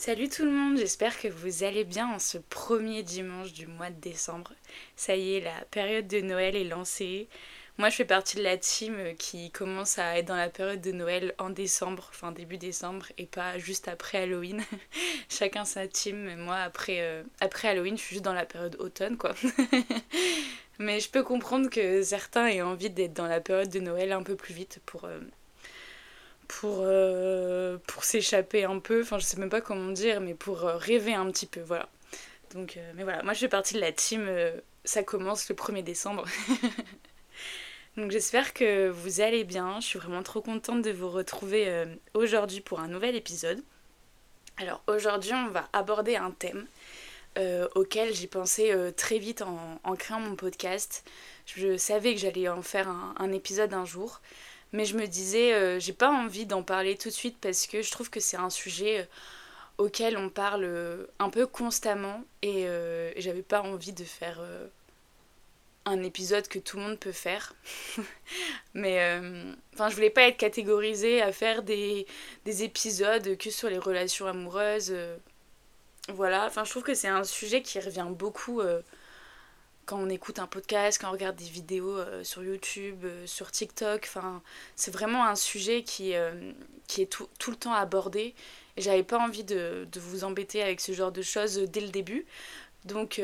Salut tout le monde, j'espère que vous allez bien en ce premier dimanche du mois de décembre. Ça y est, la période de Noël est lancée. Moi je fais partie de la team qui commence à être dans la période de Noël en décembre, enfin début décembre, et pas juste après Halloween. Chacun sa team, moi après, euh, après Halloween je suis juste dans la période automne quoi. Mais je peux comprendre que certains aient envie d'être dans la période de Noël un peu plus vite pour... Euh, pour, euh, pour s'échapper un peu, enfin je sais même pas comment dire, mais pour euh, rêver un petit peu, voilà. Donc, euh, mais voilà, moi je fais partie de la team, ça commence le 1er décembre. Donc j'espère que vous allez bien, je suis vraiment trop contente de vous retrouver aujourd'hui pour un nouvel épisode. Alors aujourd'hui on va aborder un thème auquel j'ai pensé très vite en, créant mon podcast. Je savais que j'allais en faire un, un épisode un jour. Mais je me disais, euh, j'ai pas envie d'en parler tout de suite parce que je trouve que c'est un sujet euh, auquel on parle euh, un peu constamment et, j'avais pas envie de faire un épisode que tout le monde peut faire. Mais enfin, je voulais pas être catégorisée à faire des, des épisodes que sur les relations amoureuses. voilà, enfin, je trouve que c'est un sujet qui revient beaucoup quand on écoute un podcast, quand on regarde des vidéos euh, sur YouTube, euh, sur TikTok. Enfin, c'est vraiment un sujet qui, euh, qui est tout, tout, le temps abordé. Et j'avais pas envie de, de, vous embêter avec ce genre de choses dès le début. Donc,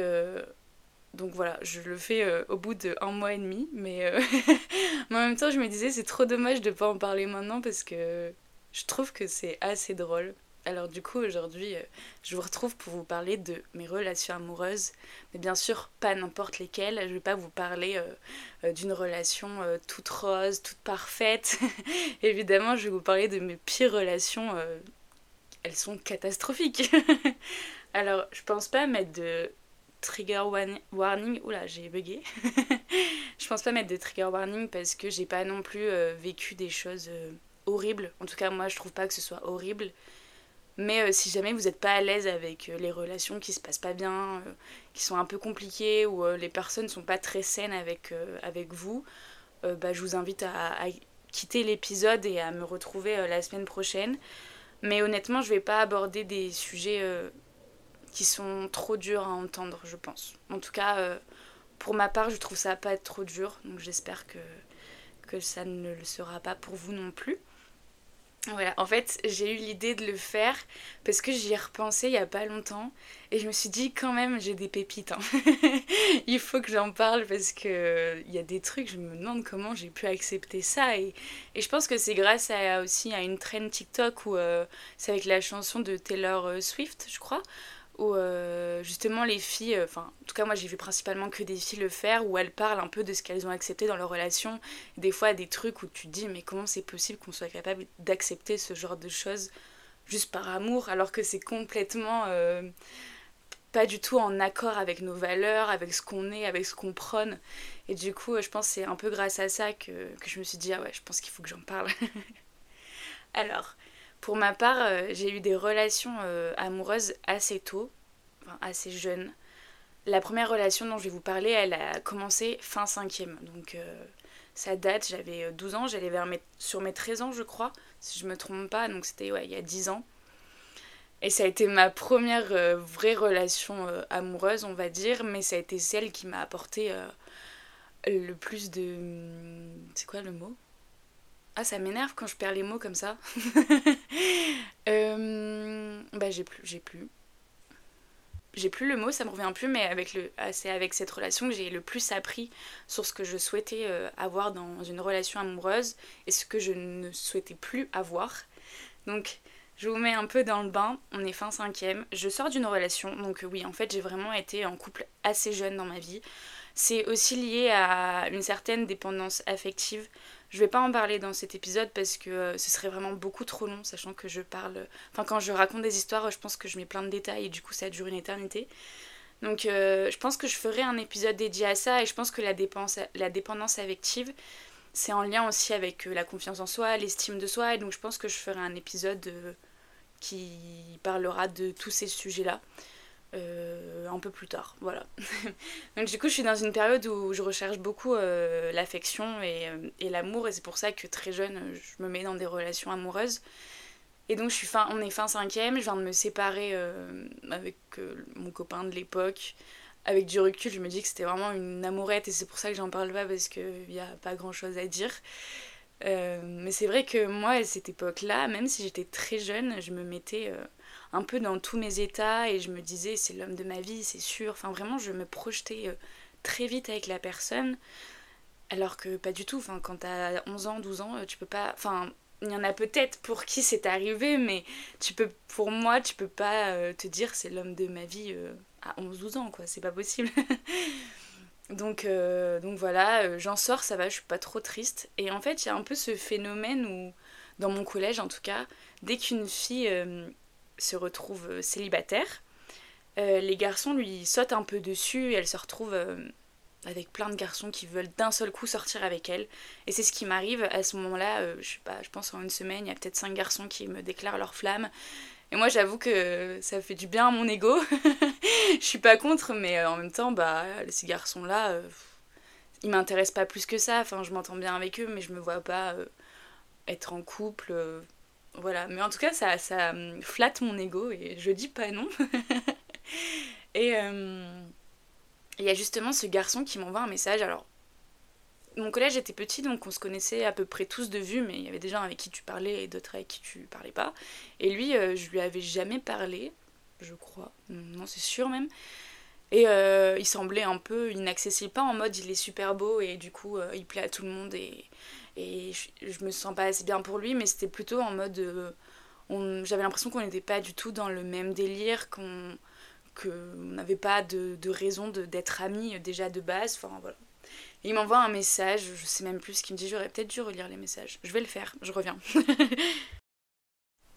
donc voilà, je le fais au bout de un mois et demi. Mais, mais en même temps, je me disais, c'est trop dommage de pas en parler maintenant parce que je trouve que c'est assez drôle. Alors du coup aujourd'hui euh, je vous retrouve pour vous parler de mes relations amoureuses, mais bien sûr pas n'importe lesquelles, je vais pas vous parler euh, euh, d'une relation toute rose, toute parfaite. Évidemment je vais vous parler de mes pires relations, elles sont catastrophiques. Alors je pense pas mettre de trigger warning, oula j'ai bugué. je pense pas mettre de trigger warning parce que j'ai pas non plus vécu des choses horribles, en tout cas moi je trouve pas que ce soit horrible. Mais euh, si jamais vous n'êtes pas à l'aise avec euh, les relations qui se passent pas bien, euh, qui sont un peu compliquées, ou les personnes ne sont pas très saines avec, avec vous, bah, je vous invite à, quitter l'épisode et à me retrouver la semaine prochaine. Mais honnêtement, je vais pas aborder des sujets qui sont trop durs à entendre, je pense. En tout cas, pour ma part, je trouve ça pas trop dur, donc j'espère que, que ça ne le sera pas pour vous non plus. Voilà, en fait, j'ai eu l'idée de le faire parce que j'y ai repensé il y a pas longtemps et je me suis dit quand même j'ai des pépites. Hein. il faut que j'en parle parce que il y a des trucs, je me demande comment j'ai pu accepter ça et, et je pense que c'est grâce à aussi à une traîne TikTok où euh, c'est avec la chanson de Taylor euh, Swift, je crois, où euh, justement les filles, euh, enfin en tout cas moi j'ai vu principalement que des filles le faire, où elles parlent un peu de ce qu'elles ont accepté dans leur relation, des fois des trucs où tu te dis mais comment c'est possible qu'on soit capable d'accepter ce genre de choses juste par amour alors que c'est complètement euh, pas du tout en accord avec nos valeurs, avec ce qu'on est, avec ce qu'on prône. Et du coup je pense c'est un peu grâce à ça que, que je me suis dit ah ouais je pense qu'il faut que j'en parle. alors pour ma part, euh, j'ai eu des relations euh, amoureuses assez tôt, enfin, assez jeunes. La première relation dont je vais vous parler, elle a commencé fin cinquième. Donc euh, ça date, j'avais 12 ans, j'allais vers mes, sur mes 13 ans je crois, si je me trompe pas, donc c'était ouais, il y a 10 ans. Et ça a été ma première vraie relation amoureuse, on va dire, mais ça a été celle qui m'a apporté le plus de... C'est quoi le mot? Ah, ça m'énerve quand je perds les mots comme ça. Euh, bah, j'ai plus. J'ai plus. J'ai plus le mot, ça me revient plus, mais avec le, ah, c'est avec cette relation que j'ai le plus appris sur ce que je souhaitais euh, avoir dans une relation amoureuse et ce que je ne souhaitais plus avoir. Donc, je vous mets un peu dans le bain, on est fin cinquième, je sors d'une relation, donc oui, en fait, j'ai vraiment été en couple assez jeune dans ma vie. C'est aussi lié à une certaine dépendance affective. Je vais pas en parler dans cet épisode parce que euh, ce serait vraiment beaucoup trop long, sachant que je parle. Enfin, quand je raconte des histoires, je pense que je mets plein de détails et du coup, ça dure une éternité. Donc, euh, je pense que je ferai un épisode dédié à ça et je pense que la, dépense, la dépendance affective, c'est en lien aussi avec euh, la confiance en soi, l'estime de soi. Et donc, je pense que je ferai un épisode qui parlera de tous ces sujets-là. Euh, un peu plus tard. Voilà. Donc du coup, je suis dans une période où je recherche beaucoup euh, l'affection et, euh, et l'amour, et c'est pour ça que très jeune, je me mets dans des relations amoureuses. Et donc je suis fin, on est fin cinquième, je viens de me séparer avec mon copain de l'époque. Avec du recul, je me dis que c'était vraiment une amourette et c'est pour ça que j'en parle pas parce qu'il n'y a pas grand chose à dire. mais c'est vrai que moi, à cette époque-là, même si j'étais très jeune, je me mettais un peu dans tous mes états et je me disais c'est l'homme de ma vie, c'est sûr. Enfin vraiment, je me projetais très vite avec la personne. Alors que pas du tout, enfin, quand t'as 11 ans, 12 ans, euh, tu peux pas. Enfin, il y en a peut-être pour qui c'est arrivé, mais tu peux, pour moi, tu peux pas euh, te dire c'est l'homme de ma vie euh, à 11-12 ans, quoi, c'est pas possible. donc, donc voilà, j'en sors, ça va, je suis pas trop triste. Et en fait, il y a un peu ce phénomène où, dans mon collège en tout cas, dès qu'une fille se retrouve célibataire, les garçons lui sautent un peu dessus et elle se retrouve avec plein de garçons qui veulent d'un seul coup sortir avec elle. Et c'est ce qui m'arrive à ce moment-là, euh, je sais pas, je pense en une semaine, il y a peut-être cinq garçons qui me déclarent leur flamme. Et moi j'avoue que ça fait du bien à mon ego. je suis pas contre, mais euh, en même temps, bah ces garçons-là, euh, ils m'intéressent pas plus que ça. Enfin, je m'entends bien avec eux, mais je me vois pas être en couple. Voilà. Mais en tout cas, ça, ça flatte mon ego et je dis pas non. et il y a justement ce garçon qui m'envoie un message. Alors, mon collège était petit, donc on se connaissait à peu près tous de vue, mais il y avait des gens avec qui tu parlais et d'autres avec qui tu parlais pas. Et lui, euh, je lui avais jamais parlé, je crois. Non, c'est sûr même. Et euh, il semblait un peu inaccessible, pas en mode il est super beau et du coup euh, il plaît à tout le monde et, et je, je, me sens pas assez bien pour lui, mais c'était plutôt en mode. j'avais l'impression qu'on n'était pas du tout dans le même délire, qu'on n'avait pas de, de raison d'être amis déjà de base. Enfin voilà. il m'envoie un message, je sais même plus ce qu'il me dit, j'aurais peut-être dû relire les messages. Je vais le faire, je reviens.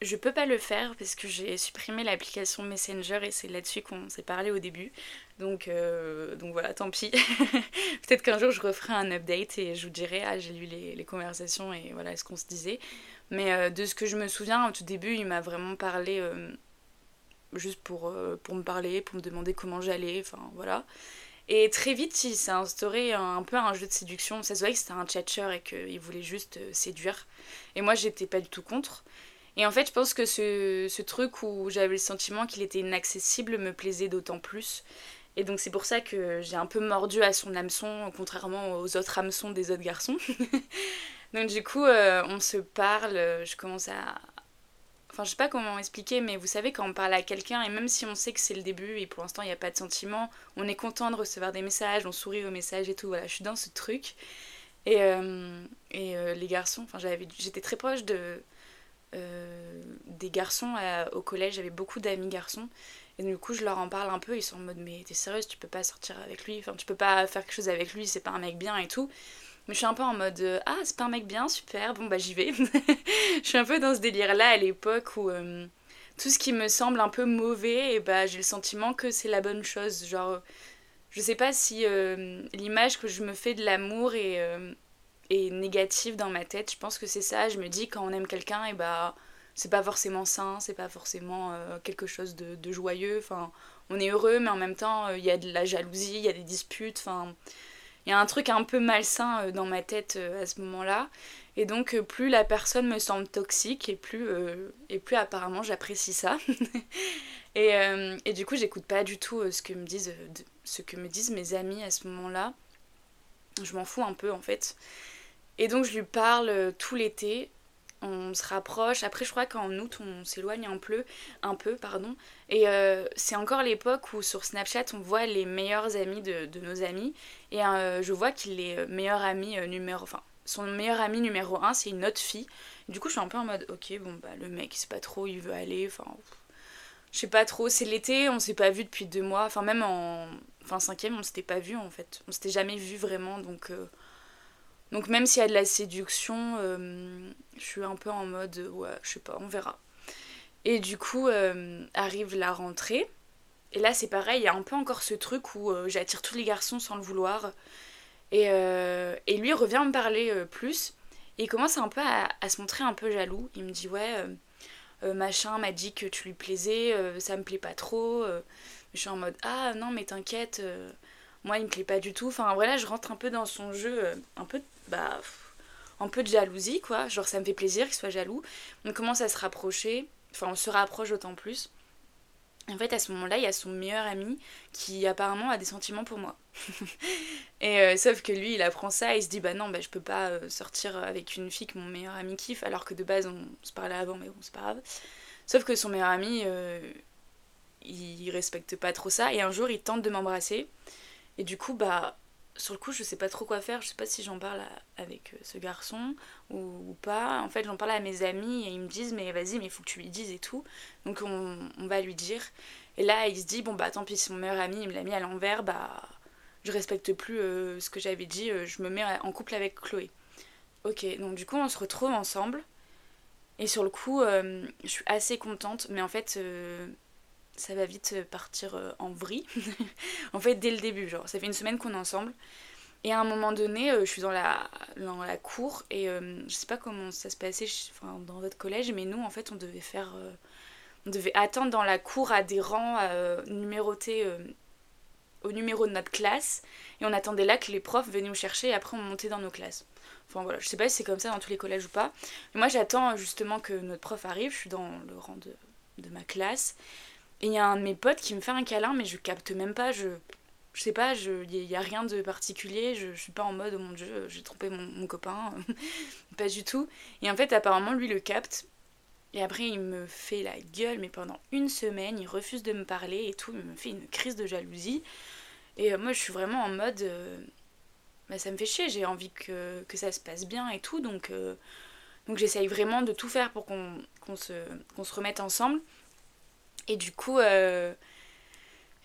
je peux pas le faire parce que j'ai supprimé l'application Messenger et c'est là-dessus qu'on s'est parlé au début. Donc, euh, donc voilà, tant pis. Peut-être qu'un jour je referai un update et je vous dirai, ah j'ai lu les, conversations et voilà ce qu'on se disait. Mais euh, de ce que je me souviens, au tout début, il m'a vraiment parlé euh, juste pour, me parler, pour me demander comment j'allais, enfin voilà. Et très vite, il s'est instauré un, peu un jeu de séduction. Ça se voyait que c'était un tchatcher et qu'il voulait juste séduire. Et moi, j'étais pas du tout contre. Et en fait, je pense que ce, ce truc où j'avais le sentiment qu'il était inaccessible me plaisait d'autant plus. Et donc, c'est pour ça que j'ai un peu mordu à son hameçon, contrairement aux autres hameçons des autres garçons. donc, du coup, euh, on se parle, je commence à, Enfin, je sais pas comment expliquer, mais vous savez, quand on parle à quelqu'un, et même si on sait que c'est le début et pour l'instant il n'y a pas de sentiment, on est content de recevoir des messages, on sourit aux messages et tout. Voilà, je suis dans ce truc. Et, euh, et euh, les garçons, enfin, j'étais très proche de, euh, des garçons au collège, j'avais beaucoup d'amis garçons. Et du coup, je leur en parle un peu, ils sont en mode, mais t'es sérieuse, tu peux pas sortir avec lui, enfin, tu peux pas faire quelque chose avec lui, c'est pas un mec bien et tout. Mais je suis un peu en mode euh, Ah, c'est pas un mec bien, super, bon bah j'y vais. je suis un peu dans ce délire-là à l'époque où euh, tout ce qui me semble un peu mauvais, et bah j'ai le sentiment que c'est la bonne chose. Genre, je sais pas si l'image que je me fais de l'amour est, est, négative dans ma tête. Je pense que c'est ça. Je me dis quand on aime quelqu'un, et bah c'est pas forcément sain, c'est pas forcément quelque chose de, de, joyeux. Enfin, on est heureux, mais en même temps, il y a de la jalousie, il y a des disputes. Enfin il y a un truc un peu malsain euh, dans ma tête euh, à ce moment-là. Et donc, euh, plus la personne me semble toxique, et plus, et plus apparemment j'apprécie ça. et, et, du coup, j'écoute pas du tout ce, que me disent, ce que me disent mes amis à ce moment-là. Je m'en fous un peu en fait. Et donc, je lui parle tout l'été on se rapproche. Après, je crois qu'en août, on s'éloigne un peu, un peu pardon. Et euh, c'est encore l'époque où sur Snapchat, on voit les meilleurs amis de, nos amis. Et euh, je vois qu'il est meilleur ami euh, numéro... Enfin, son meilleur ami numéro un, c'est une autre fille. Du coup, je suis un peu en mode, ok, bon, bah, le mec, il sait pas trop il veut aller. Enfin, je sais pas trop. C'est l'été, on s'est pas vu depuis deux mois. Enfin, même en... Enfin, cinquième, on s'était pas vu, en fait. On s'était jamais vu vraiment, donc... Donc même s'il y a de la séduction, euh, je suis un peu en mode ouais, je sais pas, on verra. Et du coup euh, arrive la rentrée. Et là c'est pareil, il y a un peu encore ce truc où euh, j'attire tous les garçons sans le vouloir. Et, et lui revient me parler plus. Et il commence un peu à, à, se montrer un peu jaloux. Il me dit ouais, machin m'a dit que tu lui plaisais, ça me plaît pas trop. je suis en mode ah non mais t'inquiète moi il me plaît pas du tout. Enfin voilà, je rentre un peu dans son jeu, un peu bah un peu de jalousie, quoi. Genre, ça me fait plaisir qu'il soit jaloux. On commence à se rapprocher. Enfin, on se rapproche d'autant plus. En fait, à ce moment-là, il y a son meilleur ami qui apparemment a des sentiments pour moi. et euh, sauf que lui, il apprend ça et il se dit bah non, bah, je peux pas euh, sortir avec une fille que mon meilleur ami kiffe, alors que de base on se parlait avant, mais bon, c'est pas grave. Sauf que son meilleur ami, euh, il respecte pas trop ça et un jour il tente de m'embrasser. Et du coup, bah sur le coup, je sais pas trop quoi faire. Je sais pas si j'en parle avec ce garçon ou, pas. En fait, j'en parle à mes amis et ils me disent Mais vas-y, mais il faut que tu lui dises et tout. Donc, on, va lui dire. Et là, il se dit Bon, bah tant pis, si mon meilleur ami il me l'a mis à l'envers, bah je respecte plus euh, ce que j'avais dit. Euh, je me mets en couple avec Chloé. Ok, donc du coup, on se retrouve ensemble. Et sur le coup, euh, je suis assez contente, mais en fait ça va vite partir euh, en vrille. en fait, dès le début, genre, ça fait une semaine qu'on est ensemble. Et à un moment donné, euh, je suis dans la, dans la cour et euh, je sais pas comment ça se passait dans votre collège, mais nous, en fait, on devait faire. on devait attendre dans la cour à des rangs numérotés au numéro de notre classe et on attendait là que les profs venaient nous chercher et après on montait dans nos classes. Enfin voilà, je sais pas si c'est comme ça dans tous les collèges ou pas. Mais moi j'attends justement que notre prof arrive, je suis dans le rang de, de ma classe et il y a un de mes potes qui me fait un câlin, mais je capte même pas, je, je sais pas, il n'y a, rien de particulier, je, je suis pas en mode oh mon dieu, j'ai trompé mon, mon copain, pas du tout. Et en fait, apparemment, lui le capte. Et après, il me fait la gueule, mais pendant une semaine, il refuse de me parler et tout, il me fait une crise de jalousie. Et euh, moi, je suis vraiment en mode. Euh, bah, ça me fait chier, j'ai envie que, que, ça se passe bien et tout, donc, euh, donc j'essaye vraiment de tout faire pour qu'on se, qu'on se remette ensemble. Et du coup, euh,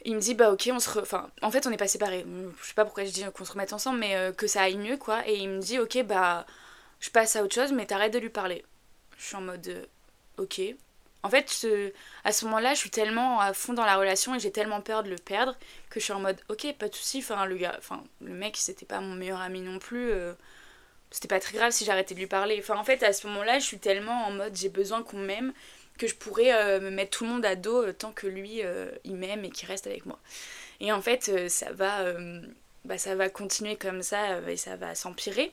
il me dit bah ok, on se. Enfin, en fait, on n'est pas séparés. Je sais pas pourquoi je dis qu'on se remette ensemble, mais euh, que ça aille mieux quoi. Et il me dit ok, bah je passe à autre chose, mais t'arrêtes de lui parler. Je suis en mode euh, ok. En fait, à ce moment-là, je suis tellement à fond dans la relation et j'ai tellement peur de le perdre que je suis en mode ok, pas de soucis. Enfin, le gars, enfin, le mec, c'était pas mon meilleur ami non plus. c'était pas très grave si j'arrêtais de lui parler. Enfin, en fait, à ce moment-là, je suis tellement en mode j'ai besoin qu'on m'aime que je pourrais euh, me mettre tout le monde à dos euh, tant que lui euh, il m'aime et qu'il reste avec moi. Et en fait, ça va, bah, ça va continuer comme ça et ça va s'empirer.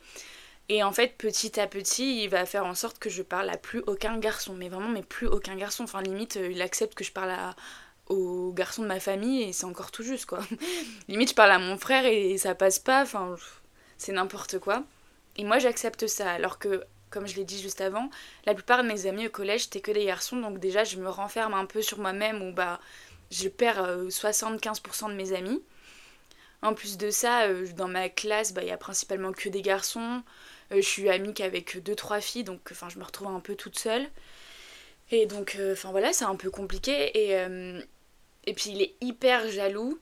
Et en fait, petit à petit, il va faire en sorte que je parle à plus aucun garçon. Mais vraiment, mais plus aucun garçon. Enfin, limite, il accepte que je parle à, aux garçons de ma famille et c'est encore tout juste, quoi. limite, je parle à mon frère et ça passe pas. Enfin, c'est n'importe quoi. Et moi, j'accepte ça. Alors que comme je l'ai dit juste avant, la plupart de mes amis au collège c'était que des garçons, donc déjà je me renferme un peu sur moi-même où bah je perds 75% euh, de mes amis. En plus de ça, euh, dans ma classe, bah, il y a principalement que des garçons. Euh, je suis amie qu'avec 2-3 filles, donc je me retrouve un peu toute seule. Et donc, enfin voilà, c'est un peu compliqué. Et puis il est hyper jaloux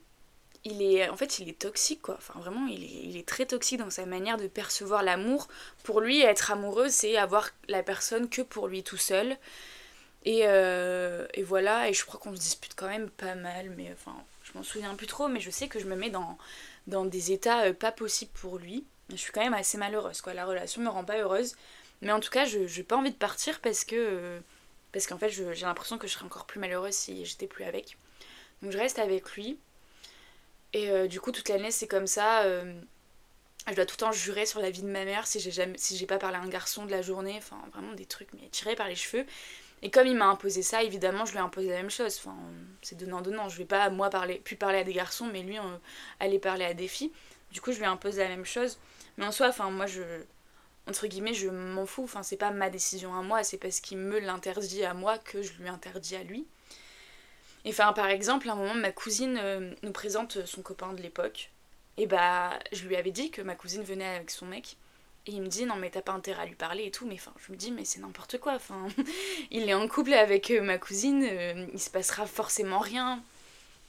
il est en fait il est toxique quoi. Enfin vraiment il est, très toxique dans sa manière de percevoir l'amour. Pour lui être amoureux c'est avoir la personne que pour lui tout seul. Et, euh, et voilà et je crois qu'on se dispute quand même pas mal mais enfin je m'en souviens plus trop mais je sais que je me mets dans, dans des états euh, pas possibles pour lui. Je suis quand même assez malheureuse quoi. La relation me rend pas heureuse. Mais en tout cas je n'ai pas envie de partir parce que parce qu'en fait j'ai l'impression que je serais encore plus malheureuse si j'étais plus avec. Donc je reste avec lui et euh, du coup, toute l'année, c'est comme ça. Euh, je dois tout le temps jurer sur la vie de ma mère si j'ai jamais pas parlé à un garçon de la journée. Enfin, vraiment des trucs, mais tirés par les cheveux. Et comme il m'a imposé ça, évidemment, je lui ai imposé la même chose. Enfin, c'est donnant-donnant. Je vais pas, moi, parler, plus parler à des garçons, mais lui, aller parler à des filles. Du coup, je lui ai imposé la même chose. Mais en soi, enfin, moi, je. Entre guillemets, je m'en fous. Enfin, c'est pas ma décision à moi, c'est parce qu'il me l'interdit à moi que je lui interdis à lui. Et enfin, par exemple, à un moment, ma cousine euh, nous présente son copain de l'époque. Et bah, je lui avais dit que ma cousine venait avec son mec. Et il me dit, non, mais t'as pas intérêt à lui parler et tout. Mais enfin, je me dis, mais c'est n'importe quoi. Enfin, il est en couple avec euh, ma cousine, euh, il se passera forcément rien.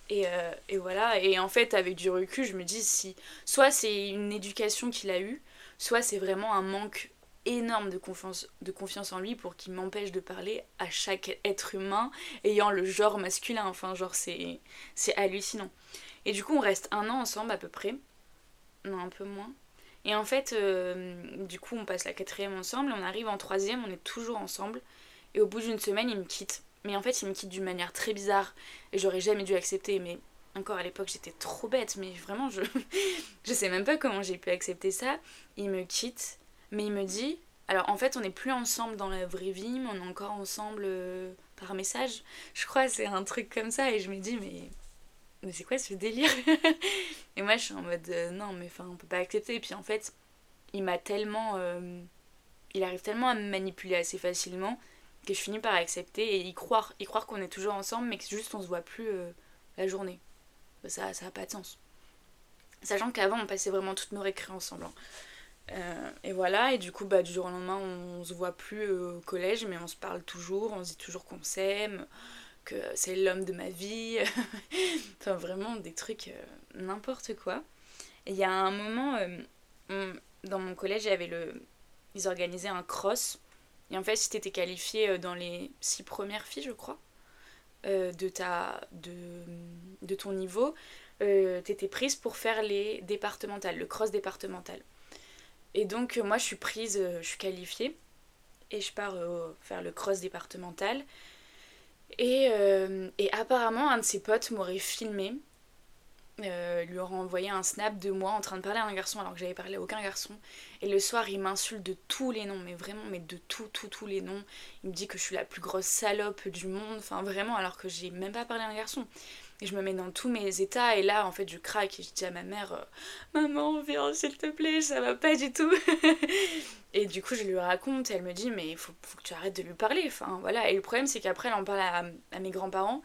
Et, et, voilà. Et en fait, avec du recul, je me dis, si soit c'est une éducation qu'il a eue, soit c'est vraiment un manque énorme de confiance, de confiance en lui pour qu'il m'empêche de parler à chaque être humain ayant le genre masculin. Enfin, genre, c'est, c'est hallucinant. Et du coup, on reste un an ensemble à peu près. Non, un peu moins. Et en fait, euh, du coup, on passe la quatrième ensemble, on arrive en troisième, on est toujours ensemble. Et au bout d'une semaine, il me quitte. Mais en fait, il me quitte d'une manière très bizarre. Et j'aurais jamais dû accepter. Mais encore à l'époque, j'étais trop bête. Mais vraiment, je, je sais même pas comment j'ai pu accepter ça. Il me quitte Mais il me dit, alors en fait on n'est plus ensemble dans la vraie vie, mais on est encore ensemble euh, par message. Je crois c'est un truc comme ça et je me dis mais mais c'est quoi ce délire? Et moi je suis en mode euh, non mais enfin on peut pas accepter. Et puis en fait il m'a tellement euh, il arrive tellement à me manipuler assez facilement que je finis par accepter et y croire, y croire qu'on est toujours ensemble mais que juste on se voit plus la journée. Ça ça a pas de sens. Sachant qu'avant on passait vraiment toutes nos récré ensemble. Hein. Euh, et voilà, et du coup, bah, du jour au lendemain, on, se voit plus euh, au collège, mais on se parle toujours, on se dit toujours qu'on s'aime, que c'est l'homme de ma vie. enfin, vraiment des trucs euh, n'importe quoi. Il y a un moment, dans mon collège, avait le... ils organisaient un cross. Et en fait, si t'étais qualifié dans les six premières filles, je crois, de, ta, de, de ton niveau, t'étais prise pour faire les départementales, le cross départemental. Et donc, euh, moi, je suis prise, euh, je suis qualifiée. Et je pars euh, faire le cross départemental. Et, et, apparemment, un de ses potes m'aurait filmé, lui aurait envoyé un snap de moi en train de parler à un garçon alors que j'avais parlé à aucun garçon. Et le soir, il m'insulte de tous les noms, mais vraiment, mais de tout, tout, tous les noms. Il me dit que je suis la plus grosse salope du monde, enfin vraiment, alors que j'ai même pas parlé à un garçon. Et je me mets dans tous mes états et là en fait je craque et je dis à ma mère euh, Maman viens s'il te plaît ça va pas du tout Et du coup je lui raconte et elle me dit mais il faut, que tu arrêtes de lui parler. Enfin voilà et le problème c'est qu'après elle en parle à, mes grands-parents.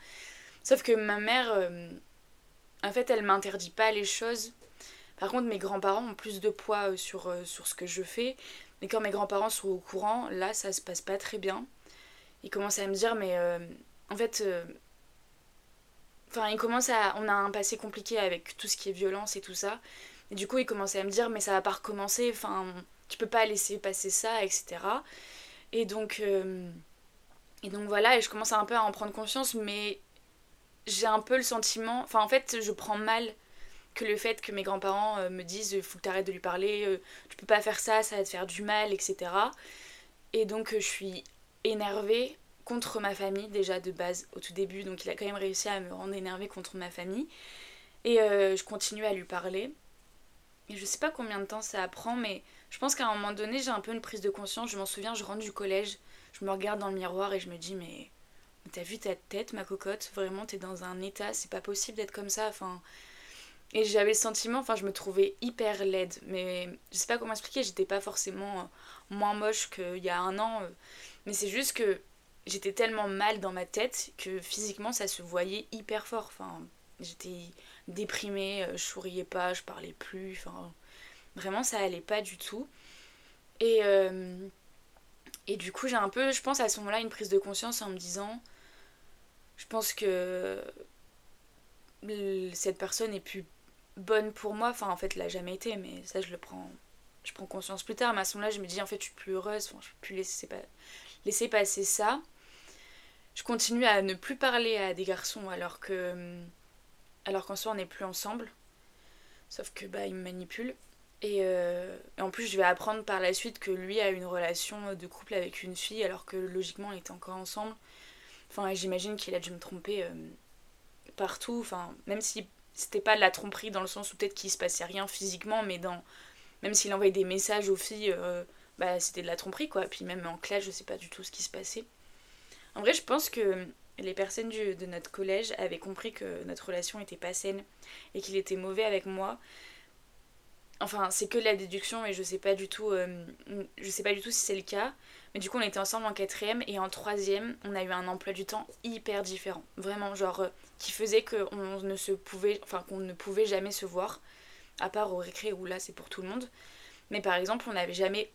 Sauf que ma mère euh, en fait elle m'interdit pas les choses. Par contre mes grands-parents ont plus de poids euh, sur, sur ce que je fais. Mais quand mes grands-parents sont au courant là ça se passe pas très bien. Ils commencent à me dire mais en fait Enfin, il commence à. On a un passé compliqué avec tout ce qui est violence et tout ça. Et du coup, il commençait à me dire, mais ça va pas recommencer, enfin, tu peux pas laisser passer ça, etc. Et donc. Euh, et donc voilà, et je commence un peu à en prendre conscience, mais j'ai un peu le sentiment. Enfin, en fait, je prends mal que le fait que mes grands-parents euh, me disent faut que tu arrêtes de lui parler, euh, tu peux pas faire ça, ça va te faire du mal, etc. Et donc je suis énervée contre ma famille déjà de base au tout début, donc il a quand même réussi à me rendre énervée contre ma famille. Et euh, je continue à lui parler. Et je sais pas combien de temps ça prend, mais je pense qu'à un moment donné, j'ai un peu une prise de conscience. Je m'en souviens, je rentre du collège, je me regarde dans le miroir et je me dis, mais t'as vu ta tête, ma cocotte? Vraiment, t'es dans un état, c'est pas possible d'être comme ça. Enfin. Et j'avais le sentiment, enfin, je me trouvais hyper laide. Mais je sais pas comment expliquer, j'étais pas forcément euh, moins moche qu'il y a un an. Euh. mais c'est juste que j'étais tellement mal dans ma tête que physiquement ça se voyait hyper fort. Enfin, j'étais déprimée, euh, je souriais pas, je parlais plus. Enfin, vraiment ça allait pas du tout. Et, euh, et du coup j'ai un peu, je pense à ce moment-là, une prise de conscience en me disant, je pense que cette personne est plus bonne pour moi. Enfin en fait elle l'a jamais été, mais ça je le prends. Je prends conscience plus tard, mais à ce moment-là, je me dis en fait, je suis plus heureuse, enfin, je peux plus laisser, pas, laisser passer ça je continue à ne plus parler à des garçons alors que alors qu'en soi on n'est plus ensemble. Sauf que bah il me manipule. Euh, et, en plus je vais apprendre par la suite que lui a une relation de couple avec une fille alors que logiquement on était encore ensemble. Enfin j'imagine qu'il a dû me tromper euh, partout. Enfin même si c'était pas de la tromperie dans le sens où peut-être qu'il se passait rien physiquement mais dans même s'il envoyait des messages aux filles euh, bah c'était de la tromperie quoi. Puis même en classe je sais pas du tout ce qui se passait en vrai, je pense que les personnes de notre collège avaient compris que notre relation était pas saine et qu'il était mauvais avec moi. Enfin, c'est que la déduction et je sais pas du tout, euh, je sais pas du tout si c'est le cas. Mais du coup, on était ensemble en quatrième et en troisième, on a eu un emploi du temps hyper différent. Vraiment, genre, euh, qui faisait qu'on ne se pouvait, enfin, qu'on ne pouvait jamais se voir, à part au récré où là c'est pour tout le monde. Mais par exemple, on n'avait jamais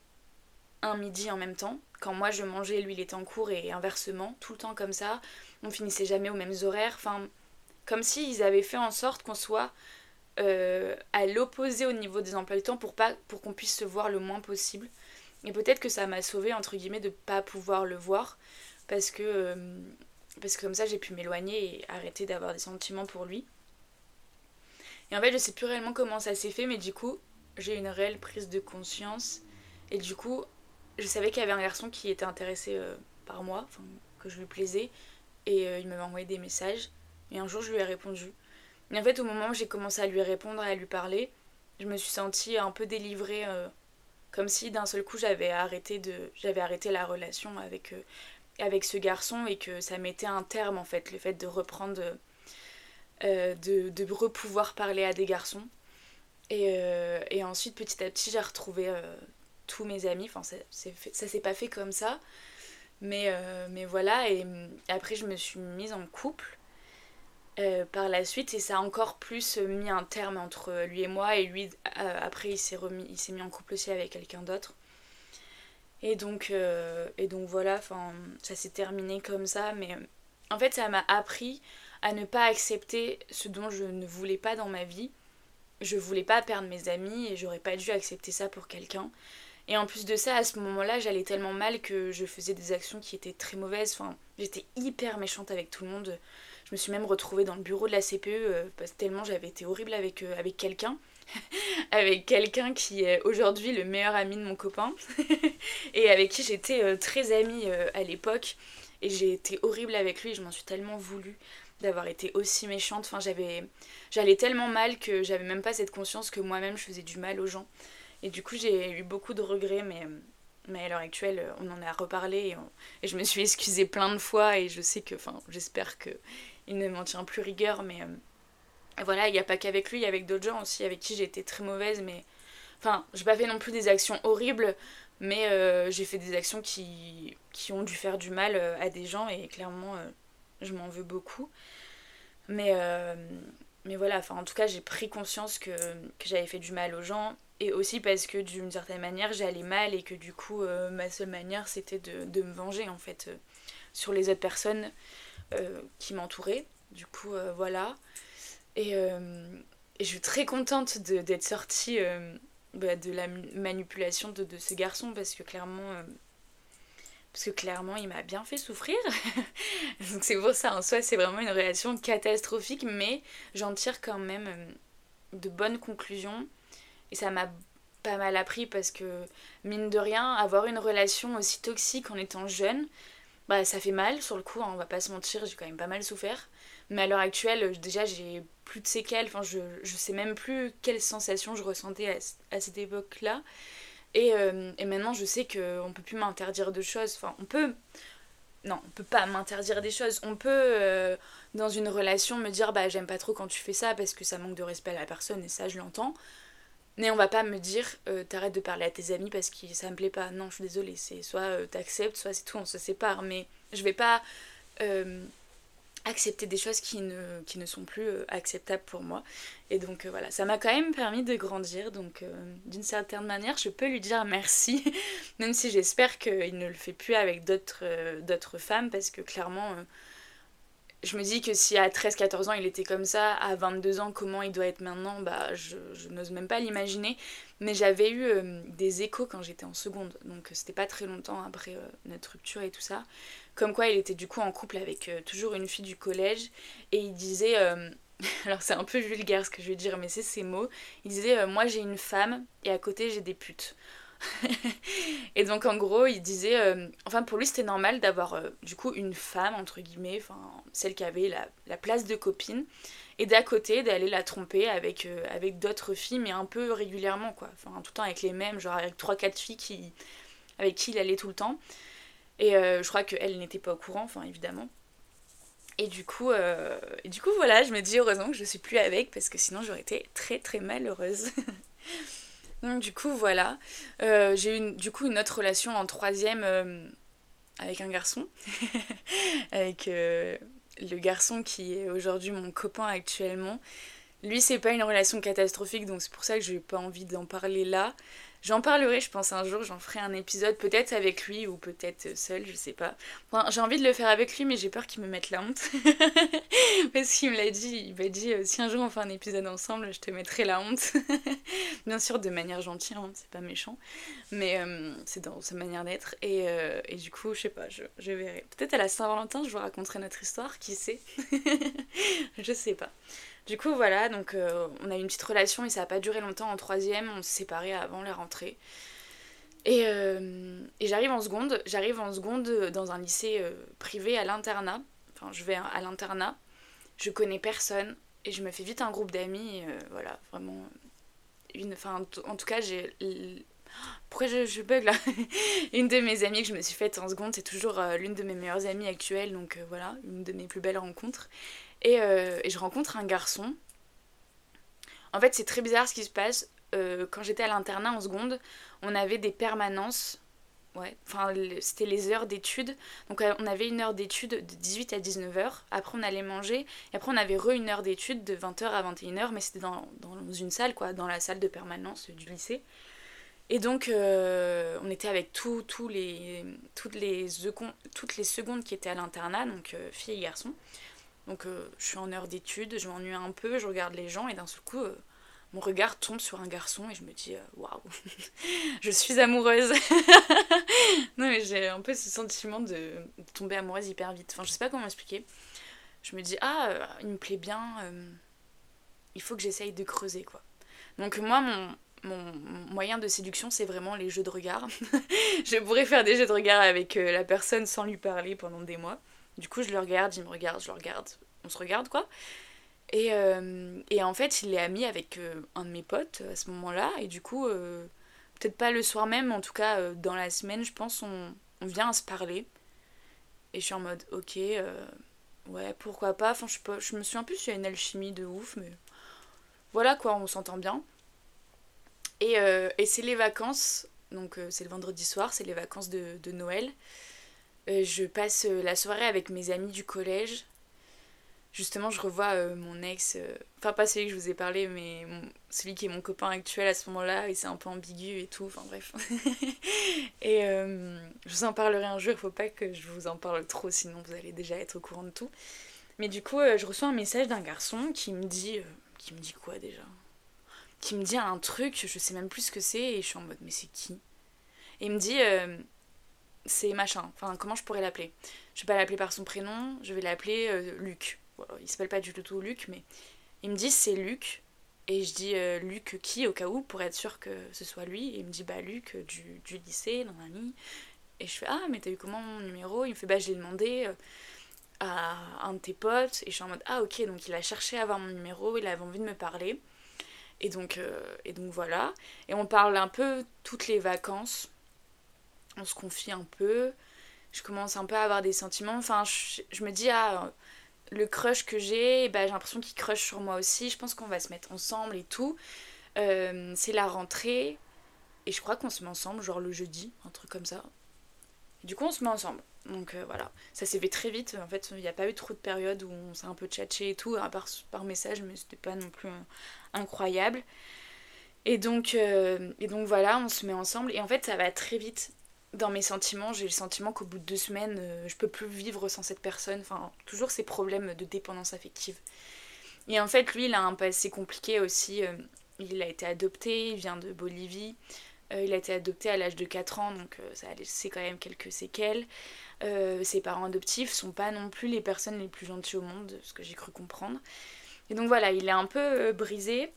un midi en même temps. Quand moi je mangeais, lui il était en cours et inversement, tout le temps comme ça. On finissait jamais aux mêmes horaires. Enfin, comme s'ils avaient fait en sorte qu'on soit euh, à l'opposé au niveau des emplois du temps pour, qu'on puisse se voir le moins possible. Et peut-être que ça m'a sauvé entre guillemets de pas pouvoir le voir parce que, euh, parce que comme ça j'ai pu m'éloigner et arrêter d'avoir des sentiments pour lui. Et en fait je sais plus réellement comment ça s'est fait mais du coup j'ai une réelle prise de conscience et du coup je savais qu'il y avait un garçon qui était intéressé euh, par moi, que je lui plaisais, et euh, il m'avait envoyé des messages. Et un jour, je lui ai répondu. Et en fait, au moment où j'ai commencé à lui répondre, à lui parler, je me suis sentie un peu délivrée euh, comme si d'un seul coup j'avais arrêté, de, arrêté la relation avec, avec ce garçon et que ça mettait un terme en fait, le fait de reprendre, de, de repouvoir parler à des garçons. Et, et ensuite petit à petit j'ai retrouvé tous mes amis, enfin ça, ça s'est pas fait comme ça, mais, mais voilà, et après je me suis mise en couple euh, par la suite et ça a encore plus mis un terme entre lui et moi et lui euh, après il s'est mis en couple aussi avec quelqu'un d'autre. Et donc euh, et donc voilà ça s'est terminé comme ça mais en fait ça m'a appris à ne pas accepter ce dont je ne voulais pas dans ma vie. Je voulais pas perdre mes amis et j'aurais pas dû accepter ça pour quelqu'un et en plus de ça, à ce moment-là, j'allais tellement mal que je faisais des actions qui étaient très mauvaises. Enfin, j'étais hyper méchante avec tout le monde. Je me suis même retrouvée dans le bureau de la CPE euh, parce que tellement j'avais été horrible avec, euh, avec quelqu'un. avec quelqu'un qui est aujourd'hui le meilleur ami de mon copain et avec qui j'étais euh, très amie à l'époque et j'ai été horrible avec lui, je m'en suis tellement voulu d'avoir été aussi méchante, enfin j'avais j'allais tellement mal que j'avais même pas cette conscience que moi-même je faisais du mal aux gens et du coup j'ai eu beaucoup de regrets mais mais à l'heure actuelle on en a reparlé et, je me suis excusée plein de fois et je sais que enfin j'espère que il ne m'en tient plus rigueur, mais euh, voilà, il n'y a pas qu'avec lui, il y a avec d'autres gens aussi avec qui j'ai été très mauvaise, mais enfin, j'ai pas fait non plus des actions horribles, mais euh, j'ai fait des actions qui, qui ont dû faire du mal euh, à des gens et clairement, je m'en veux beaucoup. Mais, mais voilà, enfin, en tout cas, j'ai pris conscience que, j'avais fait du mal aux gens et aussi parce que d'une certaine manière, j'allais mal et que du coup, ma seule manière, c'était de, me venger en fait sur les autres personnes euh, qui m'entouraient. Du coup, euh, voilà. Euh, et, je suis très contente d'être sortie bah, de la manipulation de, de, ce garçon parce que clairement parce que clairement il m'a bien fait souffrir. Donc c'est pour ça en soi c'est vraiment une relation catastrophique mais j'en tire quand même de bonnes conclusions et ça m'a pas mal appris parce que mine de rien avoir une relation aussi toxique en étant jeune bah, ça fait mal sur le coup, hein, on va pas se mentir, j'ai quand même pas mal souffert. Mais à l'heure actuelle, déjà, j'ai plus de séquelles, enfin, je, je sais même plus quelles sensations je ressentais à, cette époque-là. Et, euh, et, maintenant, je sais qu'on peut plus m'interdire de choses. Enfin, on peut. Non, on peut pas m'interdire des choses. On peut, euh, dans une relation, me dire bah j'aime pas trop quand tu fais ça parce que ça manque de respect à la personne, et ça, je l'entends. Mais on va pas me dire euh, t'arrêtes de parler à tes amis parce que ça me plaît pas. Non, je suis désolée, c'est soit t'acceptes, soit c'est tout, on se sépare. Mais je vais pas accepter des choses qui ne, qui ne sont plus acceptables pour moi. Et donc voilà, ça m'a quand même permis de grandir. Donc d'une certaine manière, je peux lui dire merci, même si j'espère qu'il ne le fait plus avec d'autres femmes parce que clairement je me dis que si à 13-14 ans il était comme ça, à 22 ans comment il doit être maintenant, bah je, n'ose même pas l'imaginer. Mais j'avais eu euh, des échos quand j'étais en seconde, donc euh, c'était pas très longtemps après euh, notre rupture et tout ça. Comme quoi il était du coup en couple avec toujours une fille du collège et il disait, alors c'est un peu vulgaire ce que je vais dire, mais c'est ces mots, il disait moi j'ai une femme et à côté j'ai des putes. et donc en gros, il disait, euh, enfin pour lui c'était normal d'avoir euh, du coup une femme entre guillemets, enfin celle qui avait la, place de copine, et d'à côté d'aller la tromper avec, euh, avec d'autres filles, mais un peu régulièrement quoi, enfin tout le temps avec les mêmes, genre avec 3-4 filles qui, avec qui il allait tout le temps. Et je crois qu'elle n'était pas au courant, enfin évidemment. Et du coup, et du coup voilà, je me dis heureusement que je suis plus avec parce que sinon j'aurais été très très malheureuse. Donc du coup voilà, euh, j'ai eu du coup une autre relation en troisième euh, avec un garçon, avec euh, le garçon qui est aujourd'hui mon copain actuellement. Lui c'est pas une relation catastrophique donc c'est pour ça que j'ai pas envie d'en parler là. J'en parlerai, je pense, un jour, j'en ferai un épisode, peut-être avec lui ou peut-être seul, je sais pas. j'ai envie de le faire avec lui, mais j'ai peur qu'il me mette la honte. Parce qu'il me l'a dit, il m'a dit euh, si un jour on fait un épisode ensemble, je te mettrai la honte. Bien sûr, de manière gentille, hein, c'est pas méchant, mais euh, c'est dans sa manière d'être. Et, euh, et, du coup, je sais pas, je, je verrai. Peut-être à la Saint-Valentin, je vous raconterai notre histoire, qui sait? Je sais pas. Du coup, voilà, donc euh, on a eu une petite relation et ça n'a pas duré longtemps. En troisième, on s'est séparés avant la rentrée. Et, euh, et j'arrive en seconde, j'arrive en seconde dans un lycée euh, privé à l'internat. Enfin, je vais à l'internat, je connais personne et je me fais vite un groupe d'amis. voilà, vraiment. Une, enfin, en tout cas, j'ai Pourquoi je, bug là Une de mes amies que je me suis faite en seconde, c'est toujours euh, l'une de mes meilleures amies actuelles, donc euh, voilà, une de mes plus belles rencontres. Et, et je rencontre un garçon. En fait, c'est très bizarre ce qui se passe. quand j'étais à l'internat en seconde, on avait des permanences Ouais, enfin c'était les heures d'études. Donc euh, on avait une heure d'études de 18 à 19h. Après on allait manger. Et après on avait re une heure d'études de 20h à 21h. Mais c'était dans, dans, une salle, quoi, dans la salle de permanence du lycée. Et donc euh, on était avec tous les, toutes, les, toutes les secondes qui étaient à l'internat, donc euh, filles et garçons. Donc je suis en heure d'études, je m'ennuie un peu, je regarde les gens et d'un seul coup mon regard tombe sur un garçon et je me dis euh, waouh, je suis amoureuse. non mais j'ai un peu ce sentiment de, tomber amoureuse hyper vite. Enfin, je sais pas comment expliquer. Je me dis ah, euh, il me plaît bien, euh, il faut que j'essaye de creuser quoi. Donc moi mon mon moyen de séduction, c'est vraiment les jeux de regard. je pourrais faire des jeux de regard avec la personne sans lui parler pendant des mois. Du coup, je le regarde, il me regarde, je le regarde, on se regarde quoi. Et, euh, et, en fait, il est ami avec euh, un de mes potes à ce moment-là. Et du coup, euh, peut-être pas le soir même, en tout cas dans la semaine, je pense, on, on, vient à se parler. Et je suis en mode, ok, ouais, pourquoi pas. Enfin, je, pas, je me souviens plus s'il y a une alchimie de ouf, mais voilà quoi, on s'entend bien. Et, et c'est les vacances, donc c'est le vendredi soir, c'est les vacances de, de Noël. Je passe la soirée avec mes amis du collège justement, je revois euh, mon ex, euh, enfin pas celui que je vous ai parlé, mais celui qui est mon copain actuel à ce moment-là, et c'est un peu ambigu et tout, enfin bref. et euh, je vous en parlerai un jour, faut pas que je vous en parle trop, sinon vous allez déjà être au courant de tout. Mais du coup, je reçois un message d'un garçon qui me dit, qui me dit quoi déjà? Qui me dit un truc, je sais même plus ce que c'est, et je suis en mode, mais c'est qui? Et il me dit, c'est machin, enfin comment je pourrais l'appeler? Je vais pas l'appeler par son prénom, je vais l'appeler Luc il s'appelle pas du tout Luc, mais il me dit c'est Luc. Et je dis euh, Luc qui au cas où pour être sûr que ce soit lui. Et il me dit bah Luc euh, du, du lycée, dans lit. Et je fais ah mais t'as eu comment mon numéro? Il me fait bah je l'ai demandé euh, à un de tes potes. Et je suis en mode ah ok donc il a cherché à avoir mon numéro, il avait envie de me parler. Et donc, et donc voilà. Et on parle un peu toutes les vacances. On se confie un peu. Je commence un peu à avoir des sentiments. Enfin je, me dis ah le crush que j'ai, bah, j'ai l'impression qu'il crush sur moi aussi. Je pense qu'on va se mettre ensemble et tout. Euh, c'est la rentrée. Et je crois qu'on se met ensemble, genre le jeudi, un truc comme ça. du coup, on se met ensemble. Donc euh, voilà, ça s'est fait très vite. En fait, il n'y a pas eu trop de période où on s'est un peu tchatché et tout, à part par message, mais c'était pas non plus euh, incroyable. Et donc, et donc voilà, on se met ensemble. Et en fait, ça va très vite dans mes sentiments, j'ai le sentiment qu'au bout de deux semaines, euh, je peux plus vivre sans cette personne. Enfin, toujours ces problèmes de dépendance affective. Et en fait, lui, il a un passé compliqué aussi. Euh, il a été adopté, il vient de Bolivie. Euh, il a été adopté à l'âge de 4 ans, donc ça a laissé quand même quelques séquelles. ses parents adoptifs sont pas non plus les personnes les plus gentilles au monde, ce que j'ai cru comprendre. Et donc voilà, il est un peu brisé.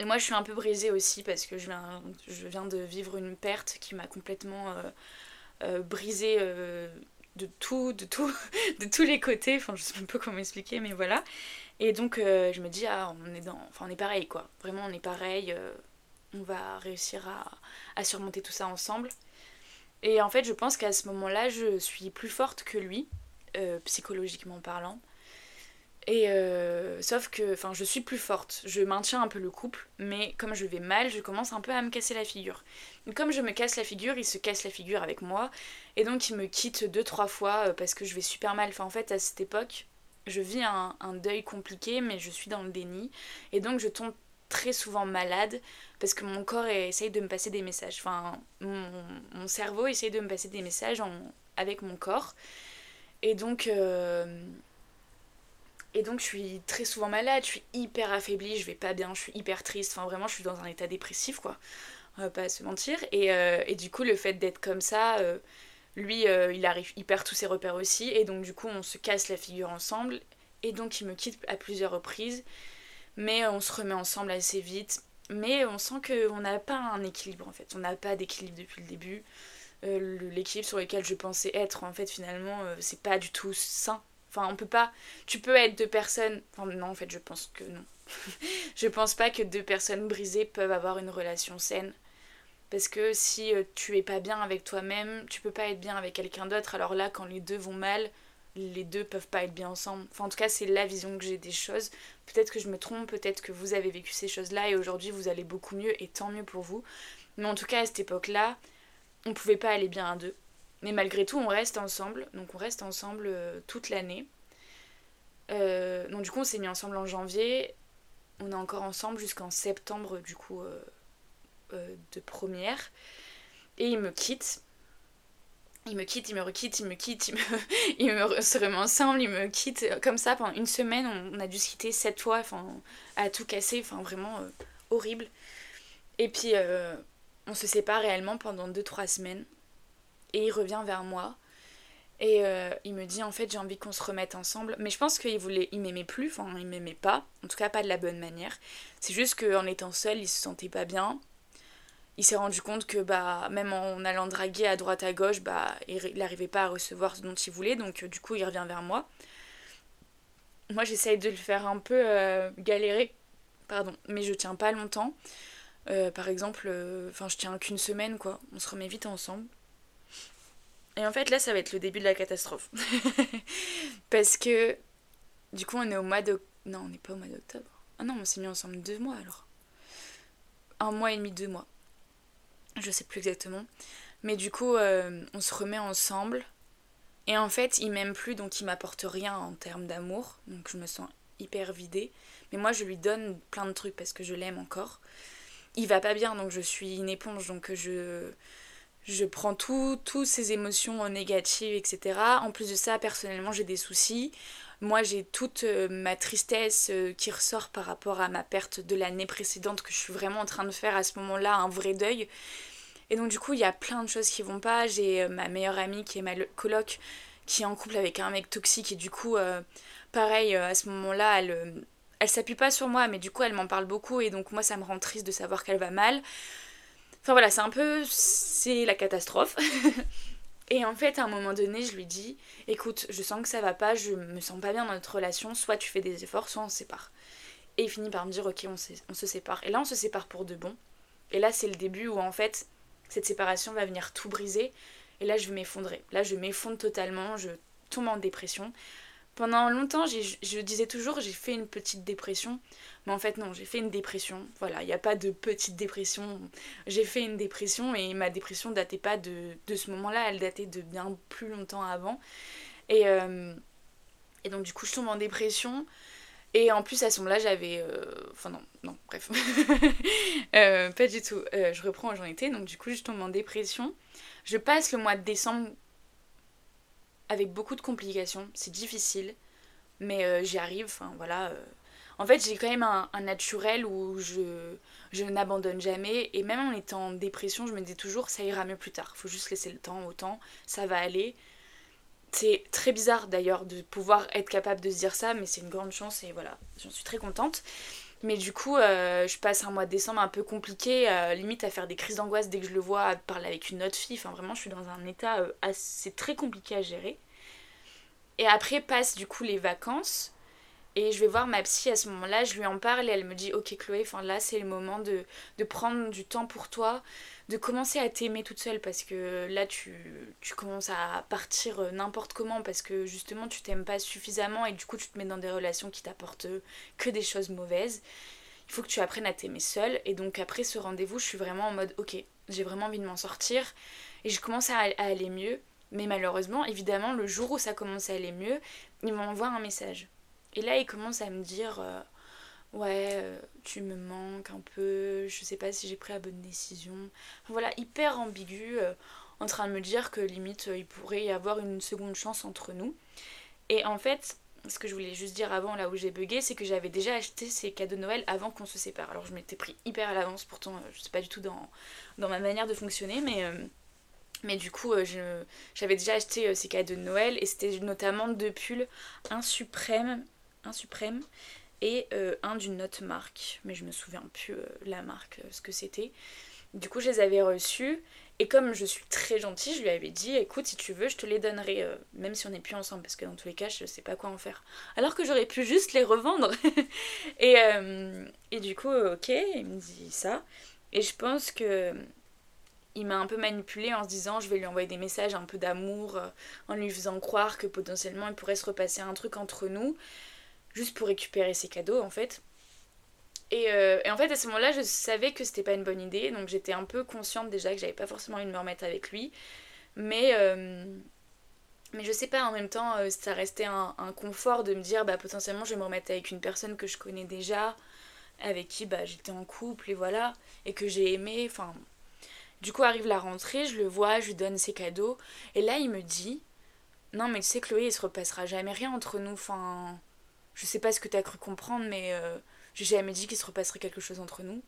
Et moi, je suis un peu brisée aussi parce que je viens, je viens de vivre une perte qui m'a complètement euh, euh, brisée euh, de tout, de tout, de tous les côtés. Enfin, je sais même pas comment expliquer, mais voilà. Et donc, je me dis, ah, on est dans, enfin, on est pareil, quoi. Vraiment, on est pareil. on va réussir à, à, surmonter tout ça ensemble. Et en fait, je pense qu'à ce moment-là, je suis plus forte que lui, psychologiquement parlant. Et euh, sauf que, enfin, je suis plus forte, je maintiens un peu le couple, mais comme je vais mal, je commence un peu à me casser la figure. comme je me casse la figure, il se casse la figure avec moi, et donc il me quitte deux trois fois euh, parce que je vais super mal. Enfin, en fait, à cette époque, je vis un, deuil compliqué, mais je suis dans le déni, et donc je tombe très souvent malade parce que mon corps essaye de me passer des messages. Enfin, mon, cerveau essaye de me passer des messages avec mon corps, et donc. Euh, et donc je suis très souvent malade, je suis hyper affaiblie, je vais pas bien, je suis hyper triste, enfin vraiment je suis dans un état dépressif quoi, on va pas se mentir. Et, euh, du coup le fait d'être comme ça, euh, lui euh, il arrive, il perd tous ses repères aussi, et donc du coup on se casse la figure ensemble, et donc il me quitte à plusieurs reprises, mais on se remet ensemble assez vite, mais on sent qu'on n'a pas un équilibre en fait, on n'a pas d'équilibre depuis le début. L'équilibre sur lequel je pensais être en fait finalement c'est pas du tout sain Enfin, on peut pas. Tu peux être deux personnes. Enfin, non, en fait, je pense que non. je pense pas que deux personnes brisées peuvent avoir une relation saine. Parce que si euh, tu es pas bien avec toi-même, tu peux pas être bien avec quelqu'un d'autre. Alors là, quand les deux vont mal, les deux peuvent pas être bien ensemble. Enfin, en tout cas, c'est la vision que j'ai des choses. Peut-être que je me trompe, peut-être que vous avez vécu ces choses-là et aujourd'hui vous allez beaucoup mieux et tant mieux pour vous. Mais en tout cas, à cette époque-là, on pouvait pas aller bien à deux. Mais malgré tout, on reste ensemble. Donc on reste ensemble euh, toute l'année. Euh, donc du coup, on s'est mis ensemble en janvier. On est encore ensemble jusqu'en septembre, du coup, euh, de première. Et il me quitte. Il me quitte, il me requitte, il me quitte, il me, il me remet ensemble, il me quitte. Comme ça, pendant une semaine, on, a dû se quitter sept fois, enfin, à tout casser, enfin, vraiment horrible. Et puis, on se sépare réellement pendant 2-3 semaines. Et il revient vers moi. Et euh, il me dit en fait j'ai envie qu'on se remette ensemble. Mais je pense qu'il voulait, il m'aimait plus, enfin il m'aimait pas, en tout cas pas de la bonne manière. C'est juste qu'en étant seul, il se sentait pas bien. Il s'est rendu compte que bah même en allant draguer à droite à gauche, bah il n'arrivait pas à recevoir ce dont il voulait, donc euh, du coup il revient vers moi. Moi j'essaye de le faire un peu euh, galérer, pardon, mais je tiens pas longtemps. par exemple, enfin je tiens qu'une semaine quoi, on se remet vite ensemble. Et en fait, là, ça va être le début de la catastrophe. Parce que, du coup, on est au mois de... Non, on n'est pas au mois d'octobre. Ah non, on s'est mis ensemble deux mois alors. Un mois et demi, deux mois. Je sais plus exactement. Mais du coup, euh, on se remet ensemble. Et en fait, il m'aime plus, donc il m'apporte rien en termes d'amour. Donc je me sens hyper vidée. Mais moi, je lui donne plein de trucs parce que je l'aime encore. Il va pas bien, donc je suis une éponge, donc je je prends toutes ces émotions négatives, etc. En plus de ça, personnellement, j'ai des soucis. Moi, j'ai toute euh, ma tristesse euh, qui ressort par rapport à ma perte de l'année précédente que je suis vraiment en train de faire à ce moment-là, un vrai deuil. Et donc, du coup, il y a plein de choses qui vont pas. J'ai euh, ma meilleure amie qui est ma coloc qui est en couple avec un mec toxique et du coup, pareil, à ce moment-là, elle, elle s'appuie pas sur moi, mais du coup, elle m'en parle beaucoup et donc moi, ça me rend triste de savoir qu'elle va mal. Enfin voilà, c'est un peu. C'est la catastrophe. Et en fait, à un moment donné, je lui dis écoute, je sens que ça va pas, je me sens pas bien dans notre relation, soit tu fais des efforts, soit on se sépare. Et il finit par me dire ok, on, on se sépare. Et là, on se sépare pour de bon. Et là, c'est le début où en fait, cette séparation va venir tout briser. Et là, je vais m'effondrer. Là, je m'effondre totalement, je tombe en dépression. Pendant longtemps, je disais toujours j'ai fait une petite dépression, mais en fait non, j'ai fait une dépression. Voilà, il n'y a pas de petite dépression. J'ai fait une dépression et ma dépression datait pas de, ce moment-là, elle datait de bien plus longtemps avant. Et, euh, et donc du coup, je tombe en dépression. Et en plus, à ce moment-là, j'avais... Euh, enfin non, non, bref. Euh, pas du tout. je reprends j'en étais, donc du coup, je tombe en dépression. Je passe le mois de décembre avec beaucoup de complications. C'est difficile, mais euh, j'y arrive. Enfin, voilà. Euh. En fait, j'ai quand même un, naturel où je, je n'abandonne jamais. Et même en étant en dépression, je me dis toujours, ça ira mieux plus tard. Faut juste laisser le temps au temps. Ça va aller. C'est très bizarre d'ailleurs de pouvoir être capable de se dire ça, mais c'est une grande chance et voilà, j'en suis très contente. Mais du coup, euh, je passe un mois de décembre un peu compliqué, limite à faire des crises d'angoisse dès que je le vois, à parler avec une autre fille. Enfin, vraiment, je suis dans un état assez très compliqué à gérer. Et après passent du coup les vacances. Et je vais voir ma psy à ce moment-là, je lui en parle et elle me dit Ok, Chloé, là c'est le moment de, de, prendre du temps pour toi, de commencer à t'aimer toute seule parce que là tu, tu commences à partir euh, n'importe comment parce que justement tu t'aimes pas suffisamment et du coup tu te mets dans des relations qui t'apportent que des choses mauvaises. Il faut que tu apprennes à t'aimer seule. Et donc après ce rendez-vous, je suis vraiment en mode Ok, j'ai vraiment envie de m'en sortir et je commence à aller mieux. Mais malheureusement, évidemment, le jour où ça commence à aller mieux, il m'envoie un message. Et là, il commence à me dire euh, Ouais, euh, tu me manques un peu, je sais pas si j'ai pris la bonne décision. voilà, hyper ambigu, euh, en train de me dire que limite, il pourrait y avoir une seconde chance entre nous. Et en fait, ce que je voulais juste dire avant, là où j'ai bugué, c'est que j'avais déjà acheté ces cadeaux de Noël avant qu'on se sépare. Alors, je m'étais pris hyper à l'avance, pourtant, je sais pas du tout dans, dans ma manière de fonctionner, mais mais du coup, j'avais déjà acheté ces cadeaux de Noël et c'était notamment deux pulls, un suprême, un suprême et euh, un d'une autre marque. Mais je me souviens plus la marque, ce que c'était. Du coup, je les avais reçus et comme je suis très gentille, je lui avais dit écoute, si tu veux, je te les donnerai, même si on n'est plus ensemble, parce que dans tous les cas, je sais pas quoi en faire. Alors que j'aurais pu juste les revendre. et, et du coup, ok, il me dit ça. Et je pense que il m'a un peu manipulé en se disant je vais lui envoyer des messages un peu d'amour, euh, en lui faisant croire que potentiellement il pourrait se repasser un truc entre nous, juste pour récupérer ses cadeaux en fait. Et, euh, et en fait à ce moment-là je savais que c'était pas une bonne idée, donc j'étais un peu consciente déjà que j'avais pas forcément envie de me remettre avec lui. Mais, euh, mais je sais pas, en même temps ça restait un, un, confort de me dire bah potentiellement je vais me remettre avec une personne que je connais déjà, avec qui bah, j'étais en couple et voilà, et que j'ai aimé, enfin du coup, arrive la rentrée, je le vois, je lui donne ses cadeaux. Et là, il me dit Non, mais tu sais, Chloé, il se repassera jamais rien entre nous. Enfin, je sais pas ce que t'as cru comprendre, mais euh, j'ai jamais dit qu'il se repasserait quelque chose entre nous.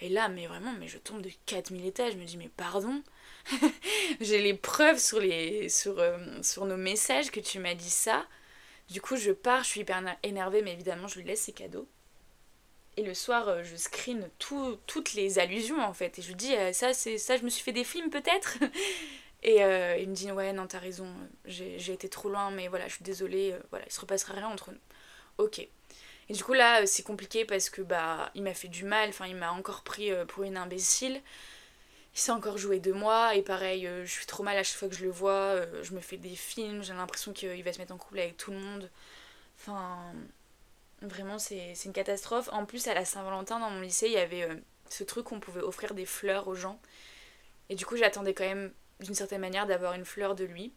Et là, mais vraiment, mais je tombe de 4000 étages. Je me dis Mais pardon? J'ai les preuves sur, les, sur, euh, sur nos messages que tu m'as dit ça. Du coup, je pars, je suis hyper énervée, mais évidemment, je lui laisse ses cadeaux. Et le soir, euh, je screen toutes les allusions en fait. Et je lui dis, euh, ça, c'est ça, je me suis fait des films peut-être? Et il me dit, ouais, non, t'as raison, j'ai été trop loin, mais voilà, je suis désolée, voilà, il se repassera rien entre nous. Ok. Et du coup, là, c'est compliqué parce que, bah, il m'a fait du mal, enfin, il m'a encore pris pour une imbécile. Il s'est encore joué de moi, et pareil, je suis trop mal à chaque fois que je le vois, je me fais des films, j'ai l'impression qu'il va se mettre en couple avec tout le monde. Enfin, Vraiment, c'est une catastrophe. En plus, à la Saint-Valentin, dans mon lycée, il y avait euh, ce truc qu'on pouvait offrir des fleurs aux gens. Et du coup, j'attendais quand même, d'une certaine manière, d'avoir une fleur de lui.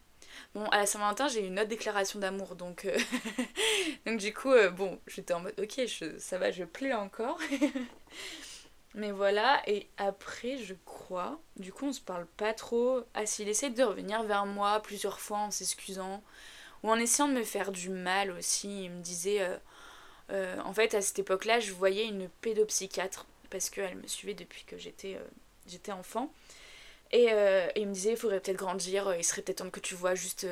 Bon, à la Saint-Valentin, j'ai eu une autre déclaration d'amour, donc... Euh, donc du coup, euh, bon, j'étais en mode, ok, ça va, je plais encore. Mais voilà, et après, je crois, du coup, on se parle pas trop. Ah, s'il essaie de revenir vers moi plusieurs fois en s'excusant, ou en essayant de me faire du mal aussi, il me disait... Euh, en fait, à cette époque-là, je voyais une pédopsychiatre parce qu'elle me suivait depuis que j'étais enfant. Euh, et, il me disait, il faudrait peut-être grandir, il serait peut-être temps que tu vois juste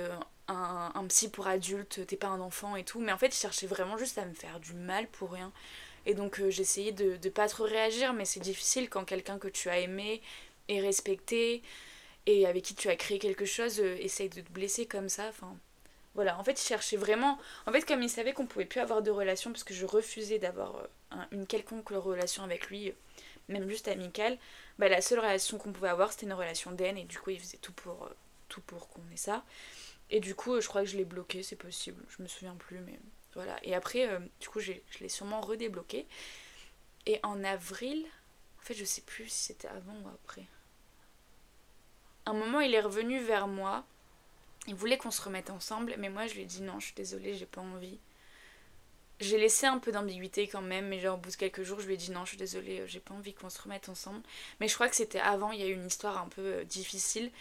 un, un, psy pour adulte, t'es pas un enfant et tout. Mais en fait, il cherchait vraiment juste à me faire du mal pour rien. Et donc j'essayais de, de pas trop réagir, mais c'est difficile quand quelqu'un que tu as aimé et respecté et avec qui tu as créé quelque chose essaye de te blesser comme ça. Enfin, voilà, en fait, il cherchait vraiment. En fait, comme il savait qu'on pouvait plus avoir de relation parce que je refusais d'avoir euh, une quelconque relation avec lui, euh, même juste amicale, bah, la seule relation qu'on pouvait avoir c'était une relation d'aine et du coup, il faisait tout pour, euh, tout pour qu'on ait ça. Et du coup, je crois que je l'ai bloqué, c'est possible, je me souviens plus, mais voilà. Et après, du coup, je l'ai sûrement redébloqué. Et en avril, en fait, je sais plus si c'était avant ou après. Un moment, il est revenu vers moi il voulait qu'on se remette ensemble, mais moi je lui ai dit non, je suis désolée, j'ai pas envie. J'ai laissé un peu d'ambiguïté quand même, mais genre au bout de quelques jours, je lui ai dit non, je suis désolée, j'ai pas envie qu'on se remette ensemble. Mais je crois que c'était avant, il y a eu une histoire un peu euh, difficile,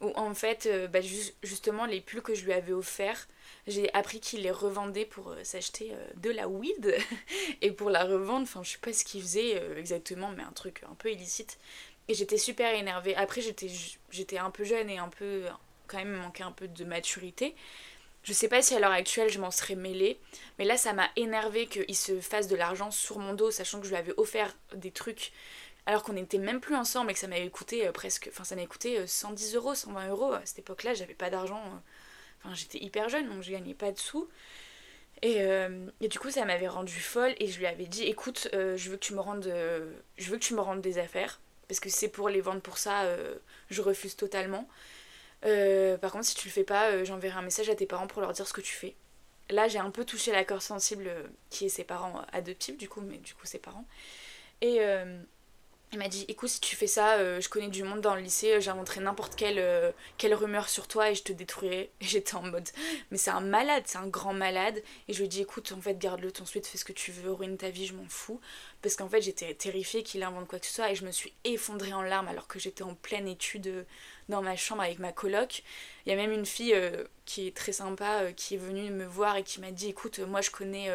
où en fait, euh, bah, justement, les pulls que je lui avais offerts, j'ai appris qu'il les revendait pour euh, s'acheter de la weed et pour la revendre. Enfin, je sais pas ce qu'il faisait exactement, mais un truc un peu illicite. Et j'étais super énervée. Après, j'étais un peu jeune et un peu quand même manqué un peu de maturité. Je sais pas si à l'heure actuelle je m'en serais mêlée, mais là ça m'a énervé qu'il se fasse de l'argent sur mon dos, sachant que je lui avais offert des trucs alors qu'on n'était même plus ensemble et que ça m'avait coûté euh, presque. Enfin, ça m'avait coûté 110 euros, 120 euros. À cette époque-là, j'avais pas d'argent. Euh, enfin, j'étais hyper jeune donc je gagnais pas de sous. Et, euh, du coup, ça m'avait rendu folle et je lui avais dit écoute, je veux que tu me rendes, je veux que tu me rendes des affaires parce que c'est pour les vendre pour ça, je refuse totalement. Euh, par contre, si tu le fais pas, euh, j'enverrai un message à tes parents pour leur dire ce que tu fais. Là, j'ai un peu touché l'accord sensible euh, qui est ses parents adoptifs, du coup, mais du coup, ses parents. Et il m'a dit écoute, si tu fais ça, je connais du monde dans le lycée, j'inventerai n'importe quelle, quelle rumeur sur toi et je te détruirai. Et j'étais en mode mais c'est un malade, c'est un grand malade. Et je lui ai dit écoute, en fait, garde-le ton suite, fais ce que tu veux, ruine ta vie, je m'en fous. Parce qu'en fait, j'étais terrifiée qu'il invente quoi que ce soit et je me suis effondrée en larmes alors que j'étais en pleine étude dans ma chambre avec ma coloc. Il y a même une fille euh, qui est très sympa euh, qui est venue me voir et qui m'a dit écoute, moi je connais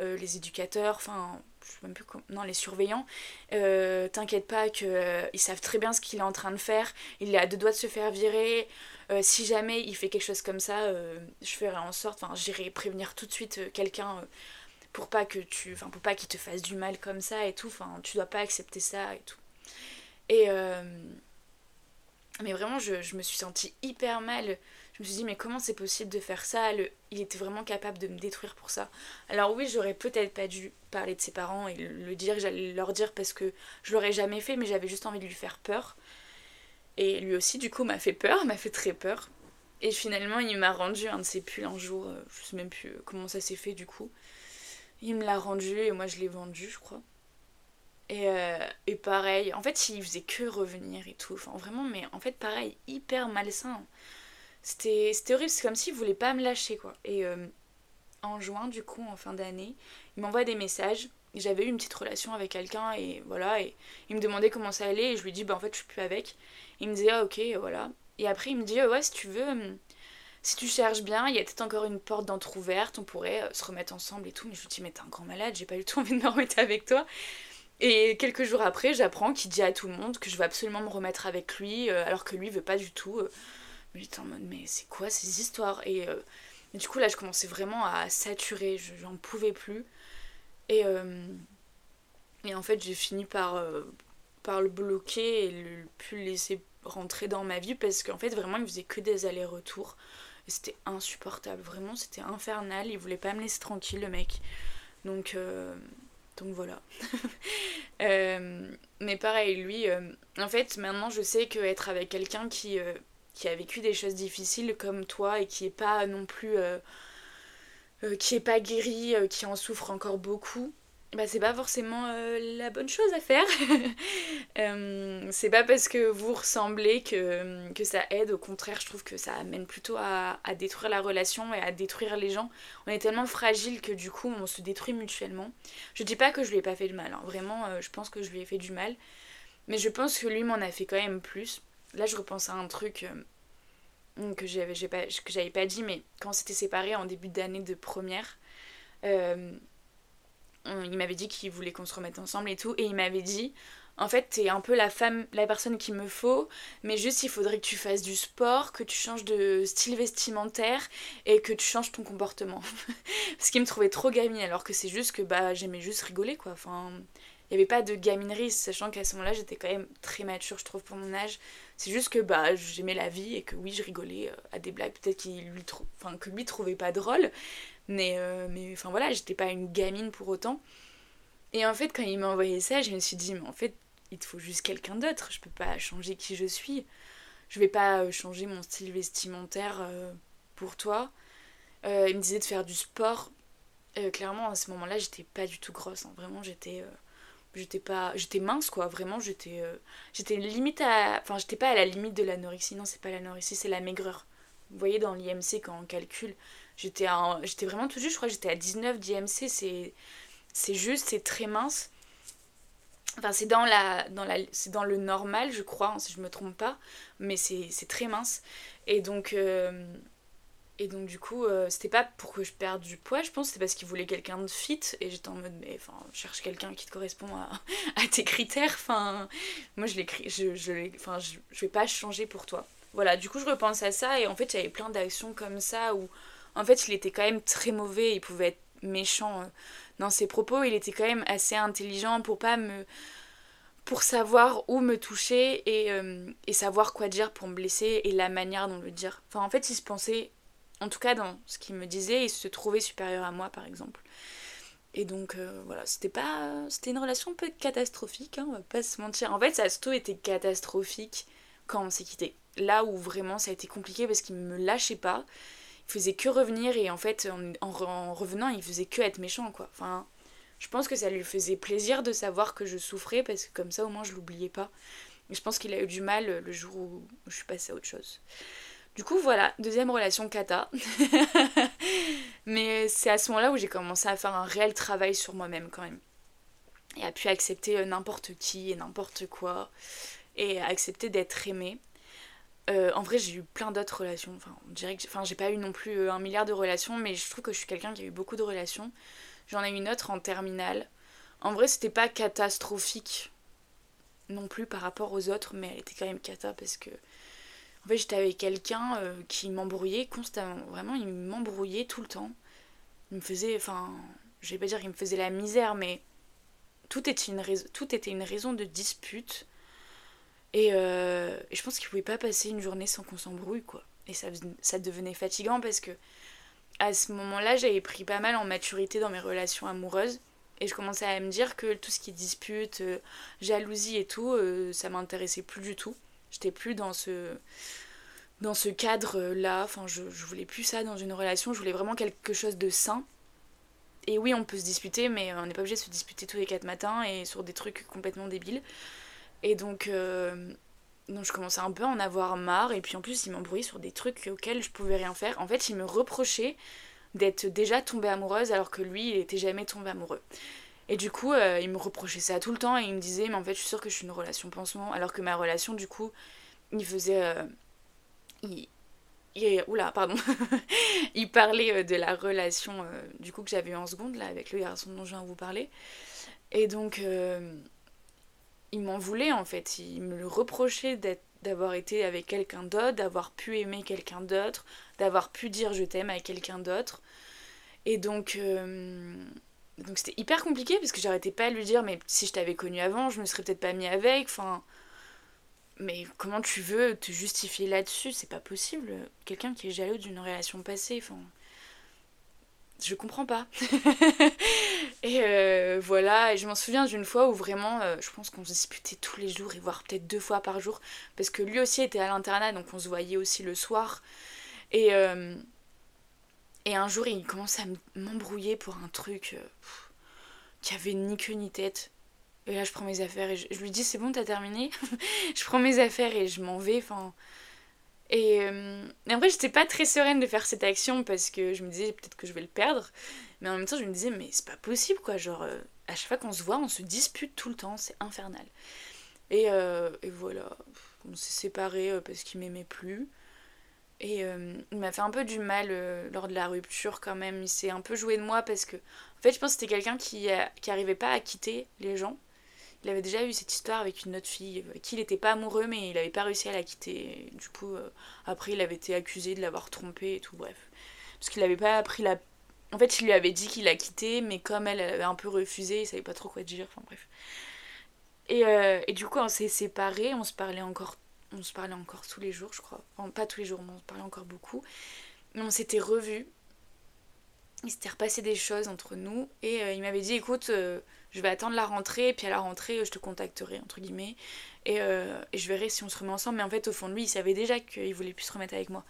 euh, les éducateurs, enfin, je sais même plus comment, non, les surveillants. T'inquiète pas qu'ils savent très bien ce qu'il est en train de faire. Il est à deux doigts de se faire virer. si jamais il fait quelque chose comme ça, je ferai en sorte, enfin, j'irai prévenir tout de suite quelqu'un pour pas que tu enfin pour pas qu'il te fasse du mal comme ça et tout enfin tu dois pas accepter ça et tout et mais vraiment, je, je, me suis sentie hyper mal. Je me suis dit, mais comment c'est possible de faire ça? Il était vraiment capable de me détruire pour ça. Alors oui, j'aurais peut-être pas dû parler de ses parents et le dire, j'allais leur dire parce que je l'aurais jamais fait, mais j'avais juste envie de lui faire peur. Et lui aussi, du coup, m'a fait peur, m'a fait très peur. Et finalement, il m'a rendu un de ses pulls un jour, euh, je sais même plus comment ça s'est fait du coup. Il me l'a rendu et moi je l'ai vendu, je crois. Et, euh, pareil, en fait, il faisait que revenir et tout. Enfin, vraiment, mais en fait, pareil, hyper malsain. C'était horrible, c'est comme s'il voulait pas me lâcher, quoi. Et euh, en juin, du coup, en fin d'année, il m'envoie des messages. J'avais eu une petite relation avec quelqu'un et voilà, il me demandait comment ça allait et je lui dis, bah en fait, je suis plus avec. Il me disait, ah ok, voilà. Et après, il me dit, ouais, si tu veux, hum, si tu cherches bien, il y a peut-être encore une porte d'entrouverte, on pourrait euh, se remettre ensemble et tout. Mais je lui dis, mais t'es un grand malade, j'ai pas du tout envie de me remettre avec toi. Et quelques jours après, j'apprends qu'il dit à tout le monde que je veux absolument me remettre avec lui, euh, alors que lui veut pas du tout. J'étais en mode, mais c'est quoi ces histoires? Et, du coup, là, je commençais vraiment à saturer, j'en pouvais plus. Et, et en fait, j'ai fini par, par le bloquer et le plus le laisser rentrer dans ma vie parce qu'en fait, vraiment, il faisait que des allers-retours. Et c'était insupportable, vraiment, c'était infernal. Il voulait pas me laisser tranquille, le mec. Donc, donc voilà. mais pareil, lui, en fait, maintenant, je sais qu'être avec quelqu'un qui qui a vécu des choses difficiles comme toi et qui est pas non plus euh, euh, qui est pas guéri, euh, qui en souffre encore beaucoup, bah c'est pas forcément la bonne chose à faire. c'est pas parce que vous ressemblez que, que ça aide, au contraire je trouve que ça amène plutôt à, à, détruire la relation et à détruire les gens. On est tellement fragile que du coup on se détruit mutuellement. Je dis pas que je lui ai pas fait de mal, hein. vraiment je pense que je lui ai fait du mal. Mais je pense que lui m'en a fait quand même plus. Là, je repense à un truc euh, que j'avais pas, que pas dit, mais quand on s'était séparés en début d'année de première, euh, il m'avait dit qu'il voulait qu'on se remette ensemble et tout, et il m'avait dit en fait, t'es un peu la femme, la personne qu'il me faut, mais juste il faudrait que tu fasses du sport, que tu changes de style vestimentaire et que tu changes ton comportement. Parce qu'il me trouvait trop gamine, alors que c'est juste que bah j'aimais juste rigoler quoi. Enfin, il n'y avait pas de gaminerie, sachant qu'à ce moment-là, j'étais quand même très mature, je trouve, pour mon âge. C'est juste que bah, j'aimais la vie et que oui, je rigolais euh, à des blagues, peut-être qu'il lui que lui trouvait pas drôle. Mais, euh, mais enfin voilà, j'étais pas une gamine pour autant. Et en fait, quand il m'a envoyé ça, je me suis dit, mais en fait, il te faut juste quelqu'un d'autre. Je peux pas changer qui je suis. Je vais pas euh, changer mon style vestimentaire pour toi. il me disait de faire du sport. clairement, à ce moment-là, j'étais pas du tout grosse. Hein. Vraiment, j'étais j'étais pas j'étais mince quoi. Vraiment j'étais euh, j'étais limite à enfin j'étais pas à la limite de l'anorexie. Non c'est pas l'anorexie c'est la maigreur. Vous voyez dans l'IMC quand on calcule j'étais j'étais vraiment tout juste je crois que j'étais à 19 d'IMC c'est c'est juste c'est très mince. Enfin c'est dans la dans la c'est dans le normal je crois hein, si je me trompe pas mais c'est très mince. Et donc euh, et donc du coup, euh, c'était pas pour que je perde du poids, je pense, c'était parce qu'il voulait quelqu'un de fit. Et j'étais en mode, mais enfin, cherche quelqu'un qui te correspond à, tes critères. Enfin, moi je l'écris, je, je, enfin, je, je, vais pas changer pour toi. Voilà, du coup je repense à ça et en fait avait plein d'actions comme ça où en fait il était quand même très mauvais, il pouvait être méchant euh, dans ses propos, il était quand même assez intelligent pour pas me pour savoir où me toucher et, euh, et savoir quoi dire pour me blesser et la manière dont le dire. Enfin en fait il se pensait en tout cas, dans ce qu'il me disait, il se trouvait supérieur à moi, par exemple. Et donc, euh, voilà, c'était pas. C'était une relation un peu catastrophique, hein, on va pas se mentir. En fait, ça surtout été catastrophique quand on s'est quitté. Là où vraiment ça a été compliqué parce qu'il me lâchait pas. Il faisait que revenir et en fait, en, revenant, il faisait que être méchant, quoi. Enfin, je pense que ça lui faisait plaisir de savoir que je souffrais parce que comme ça, au moins, je l'oubliais pas. Mais je pense qu'il a eu du mal le jour où je suis passée à autre chose. Du coup, voilà, deuxième relation kata. Mais c'est à ce moment-là où j'ai commencé à faire un réel travail sur moi-même quand même. Et à pu accepter euh, n'importe qui et n'importe quoi. Et à accepter d'être aimée. Euh, en vrai, j'ai eu plein d'autres relations. Enfin, on dirait que enfin, j'ai pas eu non plus euh, un milliard de relations, mais je trouve que je suis quelqu'un qui a eu beaucoup de relations. J'en ai eu une autre en terminale. En vrai, c'était pas catastrophique non plus par rapport aux autres, mais elle était quand même cata parce que en fait, j'étais avec quelqu'un euh, qui m'embrouillait constamment. Vraiment, il m'embrouillait tout le temps. Il me faisait, enfin, je vais pas dire qu'il me faisait la misère, mais tout était une, raison, tout était une raison de dispute. Euh, et, je pense qu'il pouvait pas passer une journée sans qu'on s'embrouille, quoi. Et ça, ça devenait fatigant parce que à ce moment-là, j'avais pris pas mal en maturité dans mes relations amoureuses. Et je commençais à me dire que tout ce qui est dispute, euh, jalousie et tout, ça m'intéressait plus du tout. J'étais plus dans ce dans ce cadre-là. Enfin, je, je voulais plus ça dans une relation. Je voulais vraiment quelque chose de sain. Et oui, on peut se disputer, mais on n'est pas obligé de se disputer tous les quatre matins et sur des trucs complètement débiles. Et donc, euh, donc je commençais un peu à en avoir marre. Et puis en plus, il m'embrouillait sur des trucs auxquels je pouvais rien faire. En fait, il me reprochait d'être déjà tombée amoureuse alors que lui, il était jamais tombé amoureux. Et du coup, euh, il me reprochait ça tout le temps et il me disait, mais en fait, je suis sûre que je suis une relation pansement. Alors que ma relation, du coup, il faisait. Euh, il, oula, pardon. il parlait euh, de la relation du coup que j'avais eu en seconde là avec le garçon dont je viens de vous parler. Et donc il m'en voulait en fait, il me le reprochait d'avoir été avec quelqu'un d'autre, d'avoir pu aimer quelqu'un d'autre, d'avoir pu dire je t'aime à quelqu'un d'autre. Et donc donc c'était hyper compliqué parce que j'arrêtais pas à lui dire mais si je t'avais connu avant, je me serais peut-être pas mis avec, enfin mais comment tu veux te justifier là-dessus? C'est pas possible. Quelqu'un qui est jaloux d'une relation passée, enfin. Je comprends pas. et euh, voilà, et je m'en souviens d'une fois où vraiment, euh, je pense qu'on se disputait tous les jours, et voire peut-être deux fois par jour, parce que lui aussi était à l'internat, donc on se voyait aussi le soir. Et, euh, et un jour, il commence à m'embrouiller pour un truc qui avait ni queue ni tête. Et là, je prends mes affaires et je, lui dis c'est bon, t'as terminé? Je prends mes affaires et je m'en vais. Enfin. Et, euh, et, en vrai, j'étais pas très sereine de faire cette action parce que je me disais peut-être que je vais le perdre. Mais en même temps, je me disais, mais c'est pas possible quoi. Genre, euh, à chaque fois qu'on se voit, on se dispute tout le temps. C'est infernal. Et, euh, et, voilà. On s'est séparés parce qu'il m'aimait plus. Et il m'a fait un peu du mal lors de la rupture quand même. Il s'est un peu joué de moi parce que, en fait, je pense que c'était quelqu'un qui, qui arrivait pas à quitter les gens il avait déjà eu cette histoire avec une autre fille qui il n'était pas amoureux mais il n'avait pas réussi à la quitter. du coup, euh, après, il avait été accusé de l'avoir trompée et tout, bref. Parce qu'il n'avait pas appris la. En fait, il lui avait dit qu'il la quitté, mais comme elle, avait un peu refusé, il savait pas trop quoi dire, enfin bref. Et, euh, et du coup, on s'est séparés, on se parlait encore on se parlait encore tous les jours, je crois. Enfin, pas tous les jours, mais on se parlait encore beaucoup. Mais on s'était revus. Il s'était repassé des choses entre nous. Et euh, il m'avait dit écoute, je vais attendre la rentrée, et puis à la rentrée, je te contacterai, entre guillemets, et, euh, et, je verrai si on se remet ensemble. Mais en fait, au fond de lui, il savait déjà qu'il voulait plus se remettre avec moi.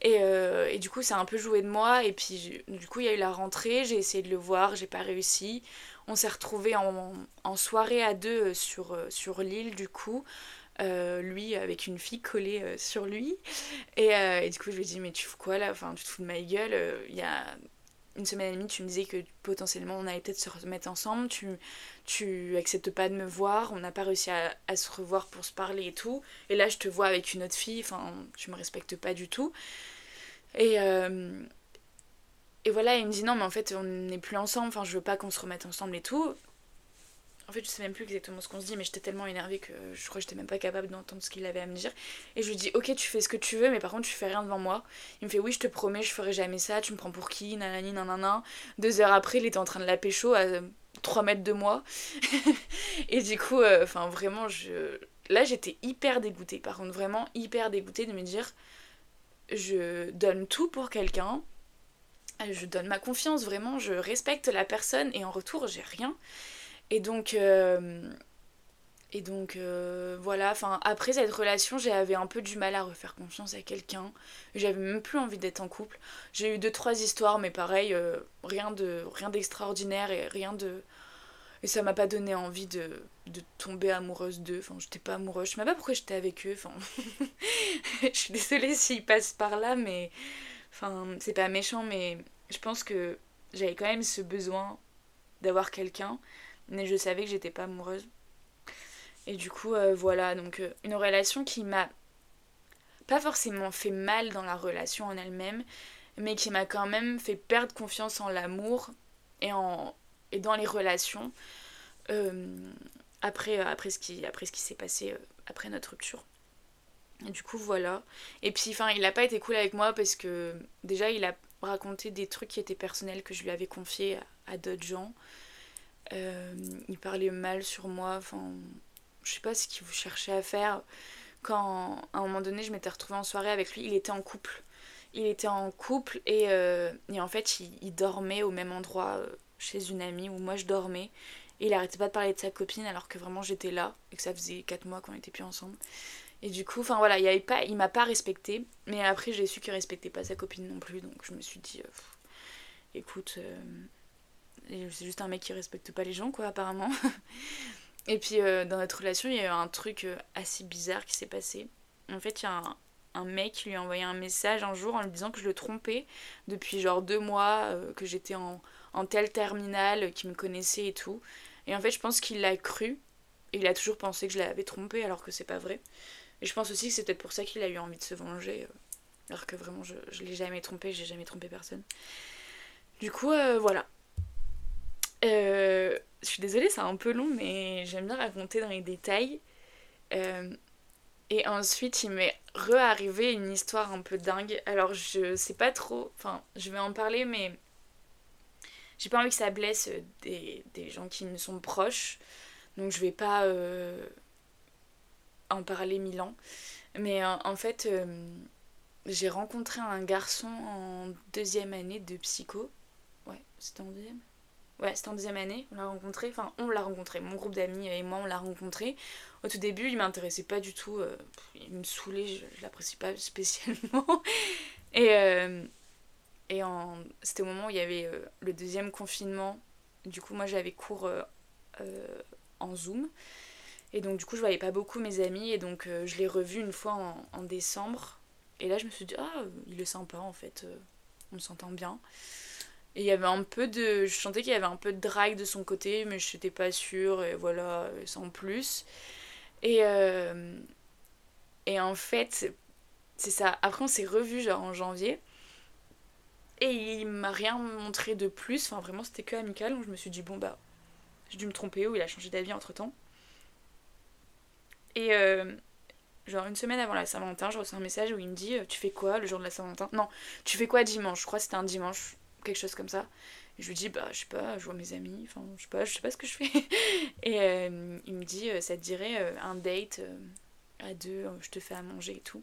Et, euh, et du coup, ça a un peu joué de moi, et puis du coup, il y a eu la rentrée, j'ai essayé de le voir, j'ai pas réussi. On s'est retrouvés en, en, soirée à deux euh, sur, sur l'île, du coup. Lui avec une fille collée sur lui et, et, du coup je lui ai dit mais tu fous quoi là? Enfin tu te fous de ma gueule il y a une semaine et demie, tu me disais que potentiellement on allait peut-être se remettre ensemble, tu, tu acceptes pas de me voir, on n'a pas réussi à, se revoir pour se parler et tout, et là je te vois avec une autre fille, enfin tu me respectes pas du tout. Et, euh, et voilà, il me dit non mais en fait on n'est plus ensemble, enfin je veux pas qu'on se remette ensemble et tout. En fait, je sais même plus exactement ce qu'on se dit, mais j'étais tellement énervée que je crois que j'étais même pas capable d'entendre ce qu'il avait à me dire. Et je lui dis, ok, tu fais ce que tu veux, mais par contre, tu fais rien devant moi. Il me fait, oui, je te promets, je ferai jamais ça, tu me prends pour qui, nanani, nanana. Deux heures après, il était en train de la pécho à 3 mètres de moi. et du coup, euh, enfin, vraiment, je. Là, j'étais hyper dégoûtée. Par contre, vraiment hyper dégoûtée de me dire, je donne tout pour quelqu'un. Je donne ma confiance, vraiment, je respecte la personne et en retour, j'ai rien. Et donc, euh, et donc euh, voilà, enfin, après cette relation, j'avais un peu du mal à refaire confiance à quelqu'un. J'avais même plus envie d'être en couple. J'ai eu deux, trois histoires, mais pareil, euh, rien de rien d'extraordinaire et rien de. Et ça m'a pas donné envie de, de tomber amoureuse d'eux. Enfin, j'étais pas amoureuse. Je sais même pas pourquoi j'étais avec eux. Enfin, je suis désolée s'ils passent par là, mais. Enfin, c'est pas méchant, mais je pense que j'avais quand même ce besoin d'avoir quelqu'un mais je savais que j'étais pas amoureuse. Et du coup, euh, voilà, donc euh, une relation qui m'a pas forcément fait mal dans la relation en elle-même, mais qui m'a quand même fait perdre confiance en l'amour et, en, et dans les relations euh, après, après ce qui, qui s'est passé après notre rupture. Et du coup, voilà. Et puis, enfin, il a pas été cool avec moi parce que déjà, il a raconté des trucs qui étaient personnels que je lui avais confiés à d'autres gens. Euh, il parlait mal sur moi, enfin, je sais pas ce qu'il cherchait à faire. Quand à un moment donné, je m'étais retrouvée en soirée avec lui, il était en couple. Il était en couple et, euh, et en fait, il, dormait au même endroit euh, chez une amie où moi je dormais. Et il arrêtait pas de parler de sa copine alors que vraiment j'étais là et que ça faisait 4 mois qu'on était plus ensemble. Et du coup, enfin voilà, il, pas, il m'a pas respecté. Mais après, j'ai su qu'il respectait pas sa copine non plus. Donc je me suis dit, écoute, c'est juste un mec qui respecte pas les gens, quoi, apparemment. Et puis dans notre relation, il y a eu un truc assez bizarre qui s'est passé. En fait, il y a un, mec lui a envoyé un message un jour en lui disant que je le trompais depuis genre deux mois, euh, que j'étais en, tel terminal, qu'il me connaissait et tout. Et en fait, je pense qu'il l'a cru. Et il a toujours pensé que je l'avais trompé alors que c'est pas vrai. Et je pense aussi que c'est peut-être pour ça qu'il a eu envie de se venger. Euh, alors que vraiment, je, je l'ai jamais trompé, j'ai jamais trompé personne. Du coup, euh, voilà. Je suis désolée, c'est un peu long, mais j'aime bien raconter dans les détails. Et ensuite, il m'est re-arrivé une histoire un peu dingue. Alors, je sais pas trop. Enfin, je vais en parler, mais. J'ai pas envie que ça blesse des, gens qui me sont proches. Donc, je vais pas euh, en parler mille ans. Mais euh, en fait, euh, j'ai rencontré un garçon en deuxième année de psycho. Ouais, c'était en deuxième? Ouais, c'était en deuxième année, on l'a rencontré, enfin on l'a rencontré, mon groupe d'amis et moi on l'a rencontré. Au tout début, il m'intéressait pas du tout, euh, il me saoulait, je, je l'apprécie pas spécialement. et euh, et en, c'était au moment où il y avait euh, le deuxième confinement, du coup moi j'avais cours en Zoom. Et donc du coup je voyais pas beaucoup mes amis et donc je l'ai revu une fois en, en, décembre. Et là je me suis dit, ah il est sympa en fait, on s'entend bien. Et il y avait un peu de. Je sentais qu'il y avait un peu de drague de son côté, mais je n'étais pas sûre, et voilà, sans plus. Et, euh, et en fait, c'est ça. Après, on s'est revus genre en janvier. Et il m'a rien montré de plus. Enfin, vraiment, c'était que amical. Donc je me suis dit, bon, bah, j'ai dû me tromper ou il a changé d'avis entre temps. Et euh, genre une semaine avant la Saint-Valentin, je reçois un message où il me dit Tu fais quoi le jour de la Saint-Valentin? Non, tu fais quoi dimanche? Je crois que c'était un dimanche quelque chose comme ça. je lui dis, bah, je sais pas, je vois mes amis, enfin, je sais pas, je sais pas ce que je fais. et euh, il me dit, euh, ça te dirait euh, un date à deux, je te fais à manger et tout.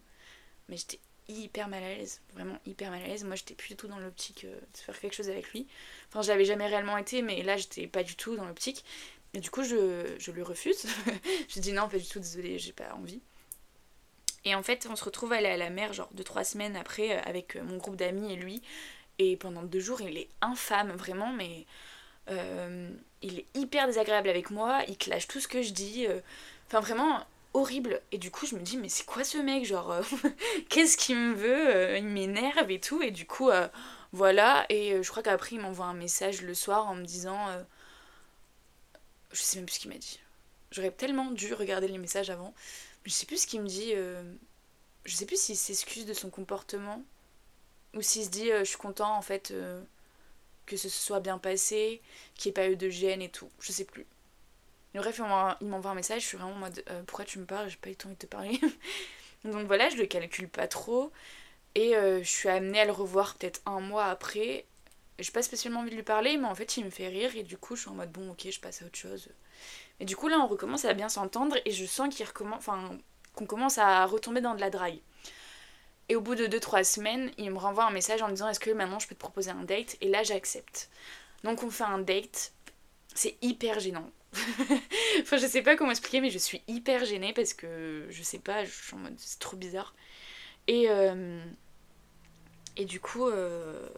Mais j'étais hyper mal à l'aise, vraiment hyper mal à l'aise. Moi, j'étais plus du tout dans l'optique de faire quelque chose avec lui. Enfin, j'avais jamais réellement été, mais là, j'étais pas du tout dans l'optique. Et du coup, je, je lui refuse. je dis non, pas du tout, désolé, j'ai pas envie. Et en fait, on se retrouve à aller à la mer, genre deux, trois semaines après, avec mon groupe d'amis et lui. Et pendant deux jours, il est infâme, vraiment, mais euh, il est hyper désagréable avec moi, il clash tout ce que je dis. Euh, enfin, vraiment horrible. Et du coup, je me dis, mais c'est quoi ce mec Genre, euh, qu'est-ce qu'il me veut Il m'énerve et tout. Et du coup, voilà. Et je crois qu'après, il m'envoie un message le soir en me disant. je sais même plus ce qu'il m'a dit. J'aurais tellement dû regarder les messages avant. Je sais plus ce qu'il me dit. je sais plus s'il s'excuse de son comportement ou s'il se dit, euh, je suis content en fait euh, que ce soit bien passé, qu'il n'y ait pas eu de gêne et tout. Je sais plus. bref, il m'envoie un message, je suis vraiment en mode euh, pourquoi tu me parles? J'ai pas eu le temps de te parler. Donc voilà, je le calcule pas trop. Et je suis amenée à le revoir peut-être un mois après. J'ai pas spécialement envie de lui parler, mais en fait il me fait rire et du coup je suis en mode bon ok je passe à autre chose. Et du coup là on recommence à bien s'entendre et je sens qu'il recommence, qu'on commence à retomber dans de la drague. Et au bout de 2-3 semaines, il me renvoie un message en disant Est-ce que maintenant je peux te proposer un date? Et là, j'accepte. Donc, on fait un date. C'est hyper gênant. enfin, je sais pas comment expliquer, mais je suis hyper gênée parce que je sais pas, je suis en mode c'est trop bizarre. Et, euh, et du coup, euh,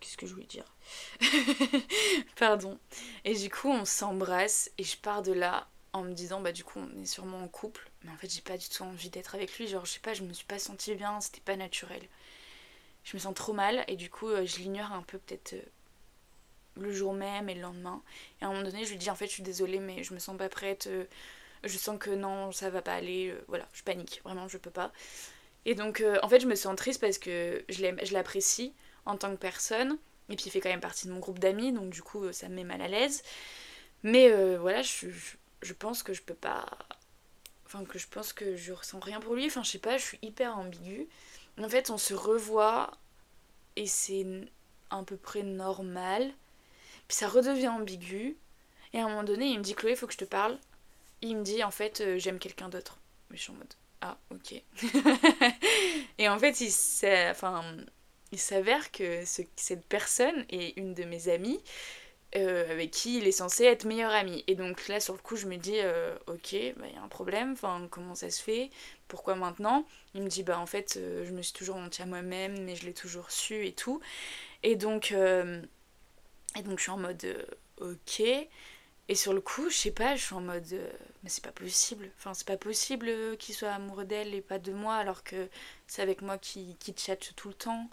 qu'est-ce que je voulais dire? Pardon. Et du coup, on s'embrasse et je pars de là en me disant bah du coup on est sûrement en couple. Mais en fait j'ai pas du tout envie d'être avec lui. Genre je sais pas je me suis pas sentie bien c'était pas naturel. Je me sens trop mal et du coup euh, je l'ignore un peu peut-être euh, le jour même et le lendemain. Et à un moment donné je lui dis en fait je suis désolée mais je me sens pas prête euh, je sens que non ça va pas aller voilà je panique vraiment je peux pas. Et donc en fait je me sens triste parce que je l'apprécie en tant que personne. Et puis il fait quand même partie de mon groupe d'amis donc du coup ça me met mal à l'aise. Mais voilà je, je je pense que je peux pas. Enfin, que je pense que je ressens rien pour lui. Enfin, je sais pas, je suis hyper ambiguë. En fait, on se revoit et c'est à peu près normal. Puis ça redevient ambigu. Et à un moment donné, il me dit Chloé, faut que je te parle. Il me dit en fait, euh, j'aime quelqu'un d'autre. Mais je suis en mode Ah, ok. et en fait, il s'avère que ce, cette personne est une de mes amies euh, avec qui il est censé être meilleur ami. Et donc là, sur le coup, je me dis, euh, ok, il bah, y a un problème, enfin, comment ça se fait Pourquoi maintenant? Il me dit, bah en fait, euh, je me suis toujours menti à moi-même, mais je l'ai toujours su et tout. Et donc, et donc je suis en mode, ok. Et sur le coup, je sais pas, je suis en mode, mais c'est pas possible. Enfin, c'est pas possible qu'il soit amoureux d'elle et pas de moi, alors que c'est avec moi qui, qui chatte tout le temps.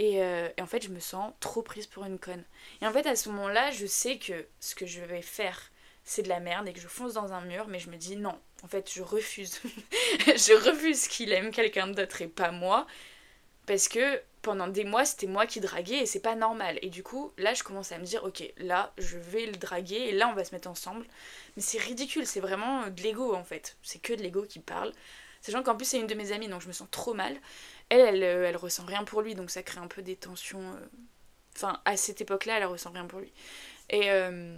Euh, et, en fait, je me sens trop prise pour une conne. Et en fait, à ce moment-là, je sais que ce que je vais faire, c'est de la merde et que je fonce dans un mur, mais je me dis non, en fait, je refuse. je refuse qu'il aime quelqu'un d'autre et pas moi. Parce que pendant des mois, c'était moi qui draguais et c'est pas normal. Et du coup, là, je commence à me dire, ok, là, je vais le draguer et là, on va se mettre ensemble. Mais c'est ridicule, c'est vraiment de l'ego en fait. C'est que de l'ego qui parle. Sachant qu'en plus, c'est une de mes amies, donc je me sens trop mal. Elle, elle, euh, elle, ressent rien pour lui, donc ça crée un peu des tensions. Euh. Enfin, à cette époque-là, elle ressent rien pour lui. Et euh...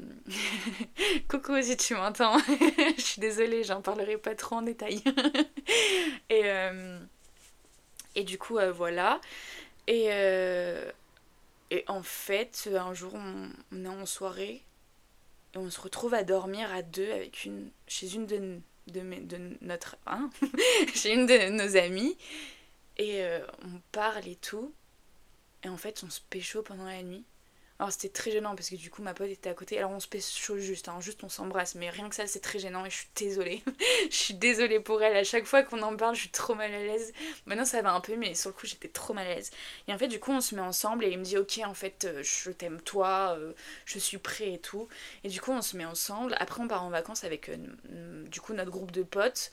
coucou si tu m'entends, je suis désolée, j'en parlerai pas trop en détail. et, euh, et du coup, voilà. Et, et en fait, un jour, on, est en soirée et on se retrouve à dormir à deux avec une, chez une de, de, de notre, hein chez une de nos amies. Et euh, on parle et tout. Et en fait, on se pécho pendant la nuit. Alors c'était très gênant parce que du coup ma pote était à côté. Alors on se pécho juste, hein, juste on s'embrasse. Mais rien que ça c'est très gênant et je suis désolée. je suis désolée pour elle. À chaque fois qu'on en parle, je suis trop mal à l'aise. Maintenant ça va un peu, mais sur le coup j'étais trop mal à l'aise. Et en fait du coup on se met ensemble et il me dit ok en fait euh, je t'aime toi, euh, je suis prêt et tout. Et du coup on se met ensemble. Après on part en vacances avec du coup notre groupe de potes.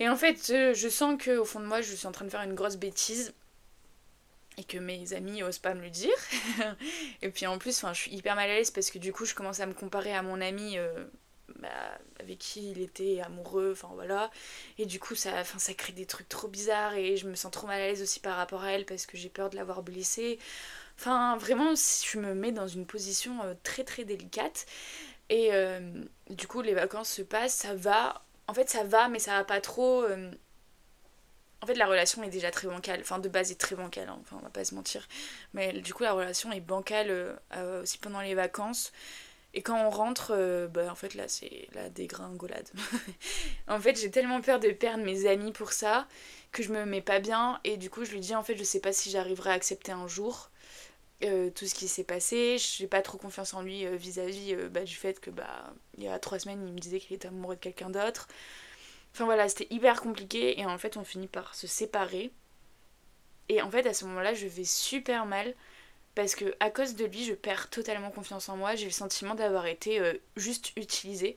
Et en fait, euh, je sens qu'au fond de moi, je suis en train de faire une grosse bêtise et que mes amis osent pas me le dire. et puis en plus, je suis hyper mal à l'aise parce que du coup, je commence à me comparer à mon ami euh, bah, avec qui il était amoureux, enfin voilà. Et du coup, ça, ça crée des trucs trop bizarres et je me sens trop mal à l'aise aussi par rapport à elle parce que j'ai peur de l'avoir blessée. Enfin, vraiment, je me mets dans une position euh, très très délicate. Et du coup, les vacances se passent, ça va en fait ça va mais ça va pas trop euh. en fait la relation est déjà très bancale. Enfin de base est très bancale hein. enfin on va pas se mentir. Mais du coup la relation est bancale euh, euh, aussi pendant les vacances. Et quand on rentre bah en fait là c'est la dégringolade. En fait j'ai tellement peur de perdre mes amis pour ça que je me mets pas bien. Et du coup je lui dis en fait je sais pas si j'arriverai à accepter un jour euh, tout ce qui s'est passé. J'ai pas trop confiance en lui euh, vis-à-vis euh, bah, du fait que bah il y a trois semaines il me disait qu'il était amoureux de quelqu'un d'autre. Enfin voilà, c'était hyper compliqué et en fait on finit par se séparer. Et en fait à ce moment-là je vais super mal parce que à cause de lui je perds totalement confiance en moi. J'ai le sentiment d'avoir été juste utilisée.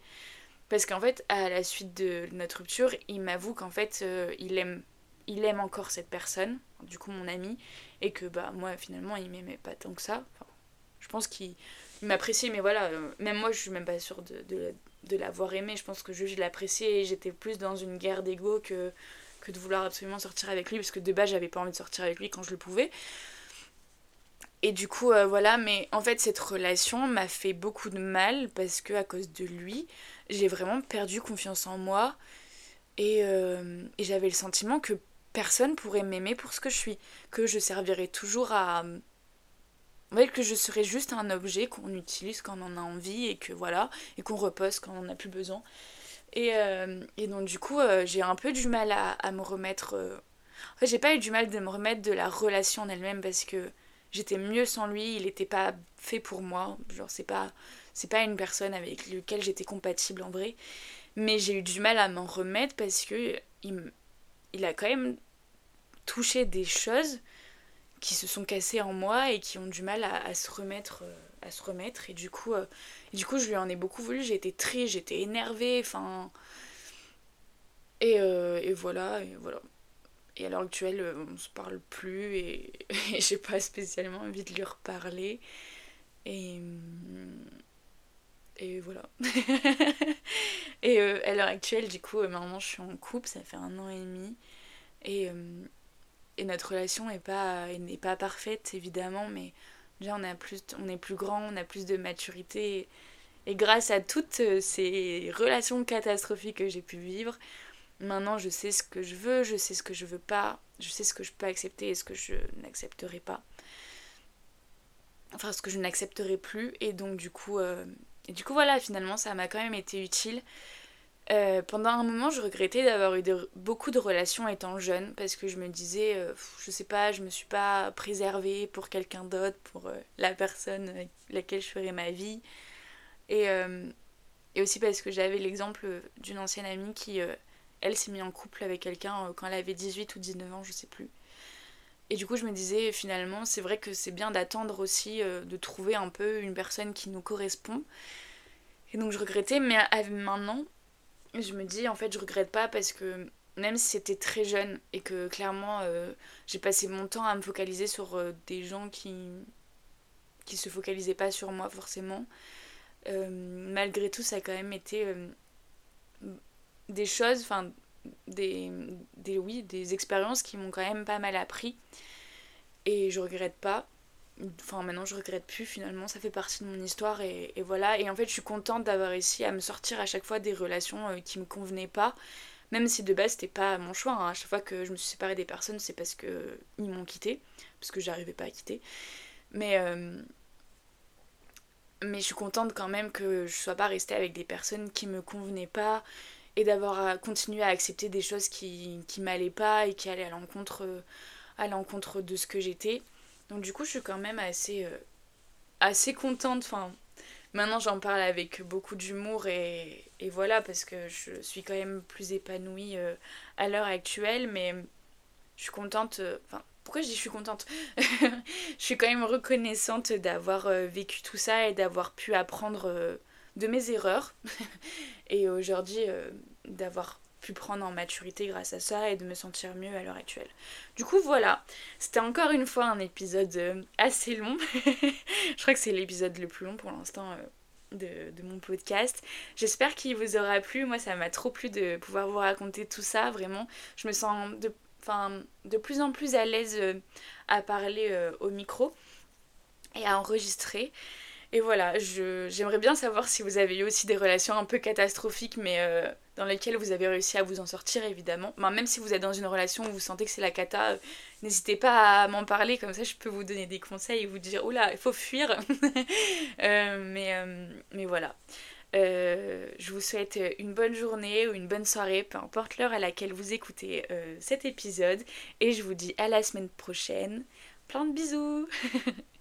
Parce qu'en fait à la suite de notre rupture il m'avoue qu'en fait il aime il aime encore cette personne, du coup mon ami, et que bah moi finalement il m'aimait pas tant que ça. je pense qu'il m'appréciait, mais voilà, euh, même moi je suis même pas sûre de, de, l'avoir aimé. Je pense que je, l'appréciais et j'étais plus dans une guerre d'ego que, que de vouloir absolument sortir avec lui, parce que de base j'avais pas envie de sortir avec lui quand je le pouvais. Et du coup, euh, voilà, mais en fait, cette relation m'a fait beaucoup de mal parce que à cause de lui, j'ai vraiment perdu confiance en moi. Et, euh, et j'avais le sentiment que personne pourrait m'aimer pour ce que je suis, que je servirais toujours à... Ouais, que je serais juste un objet qu'on utilise quand on en a envie et que voilà, et qu'on repose quand on n'en a plus besoin. Et, euh, et, donc du coup, euh, j'ai un peu du mal à, à me remettre... Euh, en fait, j'ai pas eu du mal de me remettre de la relation en elle-même parce que j'étais mieux sans lui, il n'était pas fait pour moi. Genre, c'est pas, c'est pas une personne avec laquelle j'étais compatible en vrai. Mais j'ai eu du mal à m'en remettre parce que il, il a quand même touché des choses qui se sont cassées en moi et qui ont du mal à, se remettre euh, à se remettre. Et du coup euh, du coup je lui en ai beaucoup voulu. J'ai été triste j'étais énervée enfin. Et, euh, et, voilà et voilà. Et à l'heure actuelle on se parle plus et, et j'ai pas spécialement envie de lui reparler. Et et voilà et à l'heure actuelle du coup maintenant je suis en couple ça fait un an et demi et et notre relation n'est pas, pas parfaite, évidemment, mais déjà on, a plus, on est plus grand, on a plus de maturité. Et, grâce à toutes euh, ces relations catastrophiques que j'ai pu vivre, maintenant je sais ce que je veux, je sais ce que je veux pas, je sais ce que je peux accepter et ce que je n'accepterai pas. enfin ce que je n'accepterai plus. Et donc du coup, euh, et du coup voilà, finalement ça m'a quand même été utile. Euh, pendant un moment, je regrettais d'avoir eu beaucoup de relations étant jeune parce que je me disais, euh, je sais pas, je me suis pas préservée pour quelqu'un d'autre, pour la personne avec laquelle je ferais ma vie. Et, et aussi parce que j'avais l'exemple d'une ancienne amie qui, elle, s'est mise en couple avec quelqu'un quand elle avait 18 ou 19 ans, je sais plus. Et du coup, je me disais, finalement, c'est vrai que c'est bien d'attendre aussi, euh, de trouver un peu une personne qui nous correspond. Et donc, je regrettais, mais maintenant, je me dis, en fait, je regrette pas parce que même si c'était très jeune et que clairement, euh, j'ai passé mon temps à me focaliser sur euh, des gens qui qui se focalisaient pas sur moi forcément, malgré tout, ça a quand même été des choses, enfin, des, des, oui, des expériences qui m'ont quand même pas mal appris. Et je regrette pas. Enfin, maintenant, je regrette plus finalement. Ça fait partie de mon histoire et, voilà. Et en fait, je suis contente d'avoir réussi à me sortir à chaque fois des relations euh, qui me convenaient pas. Même si de base, c'était pas mon choix. Hein. À chaque fois que je me suis séparée des personnes, c'est parce que ils m'ont quitté. Parce que j'arrivais pas à quitter. Mais. Euh, mais je suis contente quand même que je sois pas restée avec des personnes qui me convenaient pas et d'avoir continué à accepter des choses qui, qui m'allaient pas et qui allaient à l'encontre à l'encontre de ce que j'étais. Donc du coup je suis quand même assez, euh, assez contente. Enfin, maintenant j'en parle avec beaucoup d'humour et, et, voilà parce que je suis quand même plus épanouie euh, à l'heure actuelle mais je suis contente. Euh, pourquoi je dis je suis contente? Je suis quand même reconnaissante d'avoir vécu tout ça et d'avoir pu apprendre de mes erreurs. et aujourd'hui, euh, d'avoir pu prendre en maturité grâce à ça et de me sentir mieux à l'heure actuelle. Du coup voilà, c'était encore une fois un épisode euh, assez long. je crois que c'est l'épisode le plus long pour l'instant euh, de, mon podcast. J'espère qu'il vous aura plu. Moi ça m'a trop plu de pouvoir vous raconter tout ça, vraiment. Je me sens de plus en plus à l'aise à parler au micro et à enregistrer. Et voilà, j'aimerais bien savoir si vous avez eu aussi des relations un peu catastrophiques, mais euh, dans lesquelles vous avez réussi à vous en sortir, évidemment. même si vous êtes dans une relation où vous sentez que c'est la cata, euh, n'hésitez pas à m'en parler, comme ça je peux vous donner des conseils et vous dire, oula, il faut fuir. Euh, mais, mais voilà. je vous souhaite une bonne journée ou une bonne soirée, peu importe l'heure à laquelle vous écoutez cet épisode. Et je vous dis à la semaine prochaine. Plein de bisous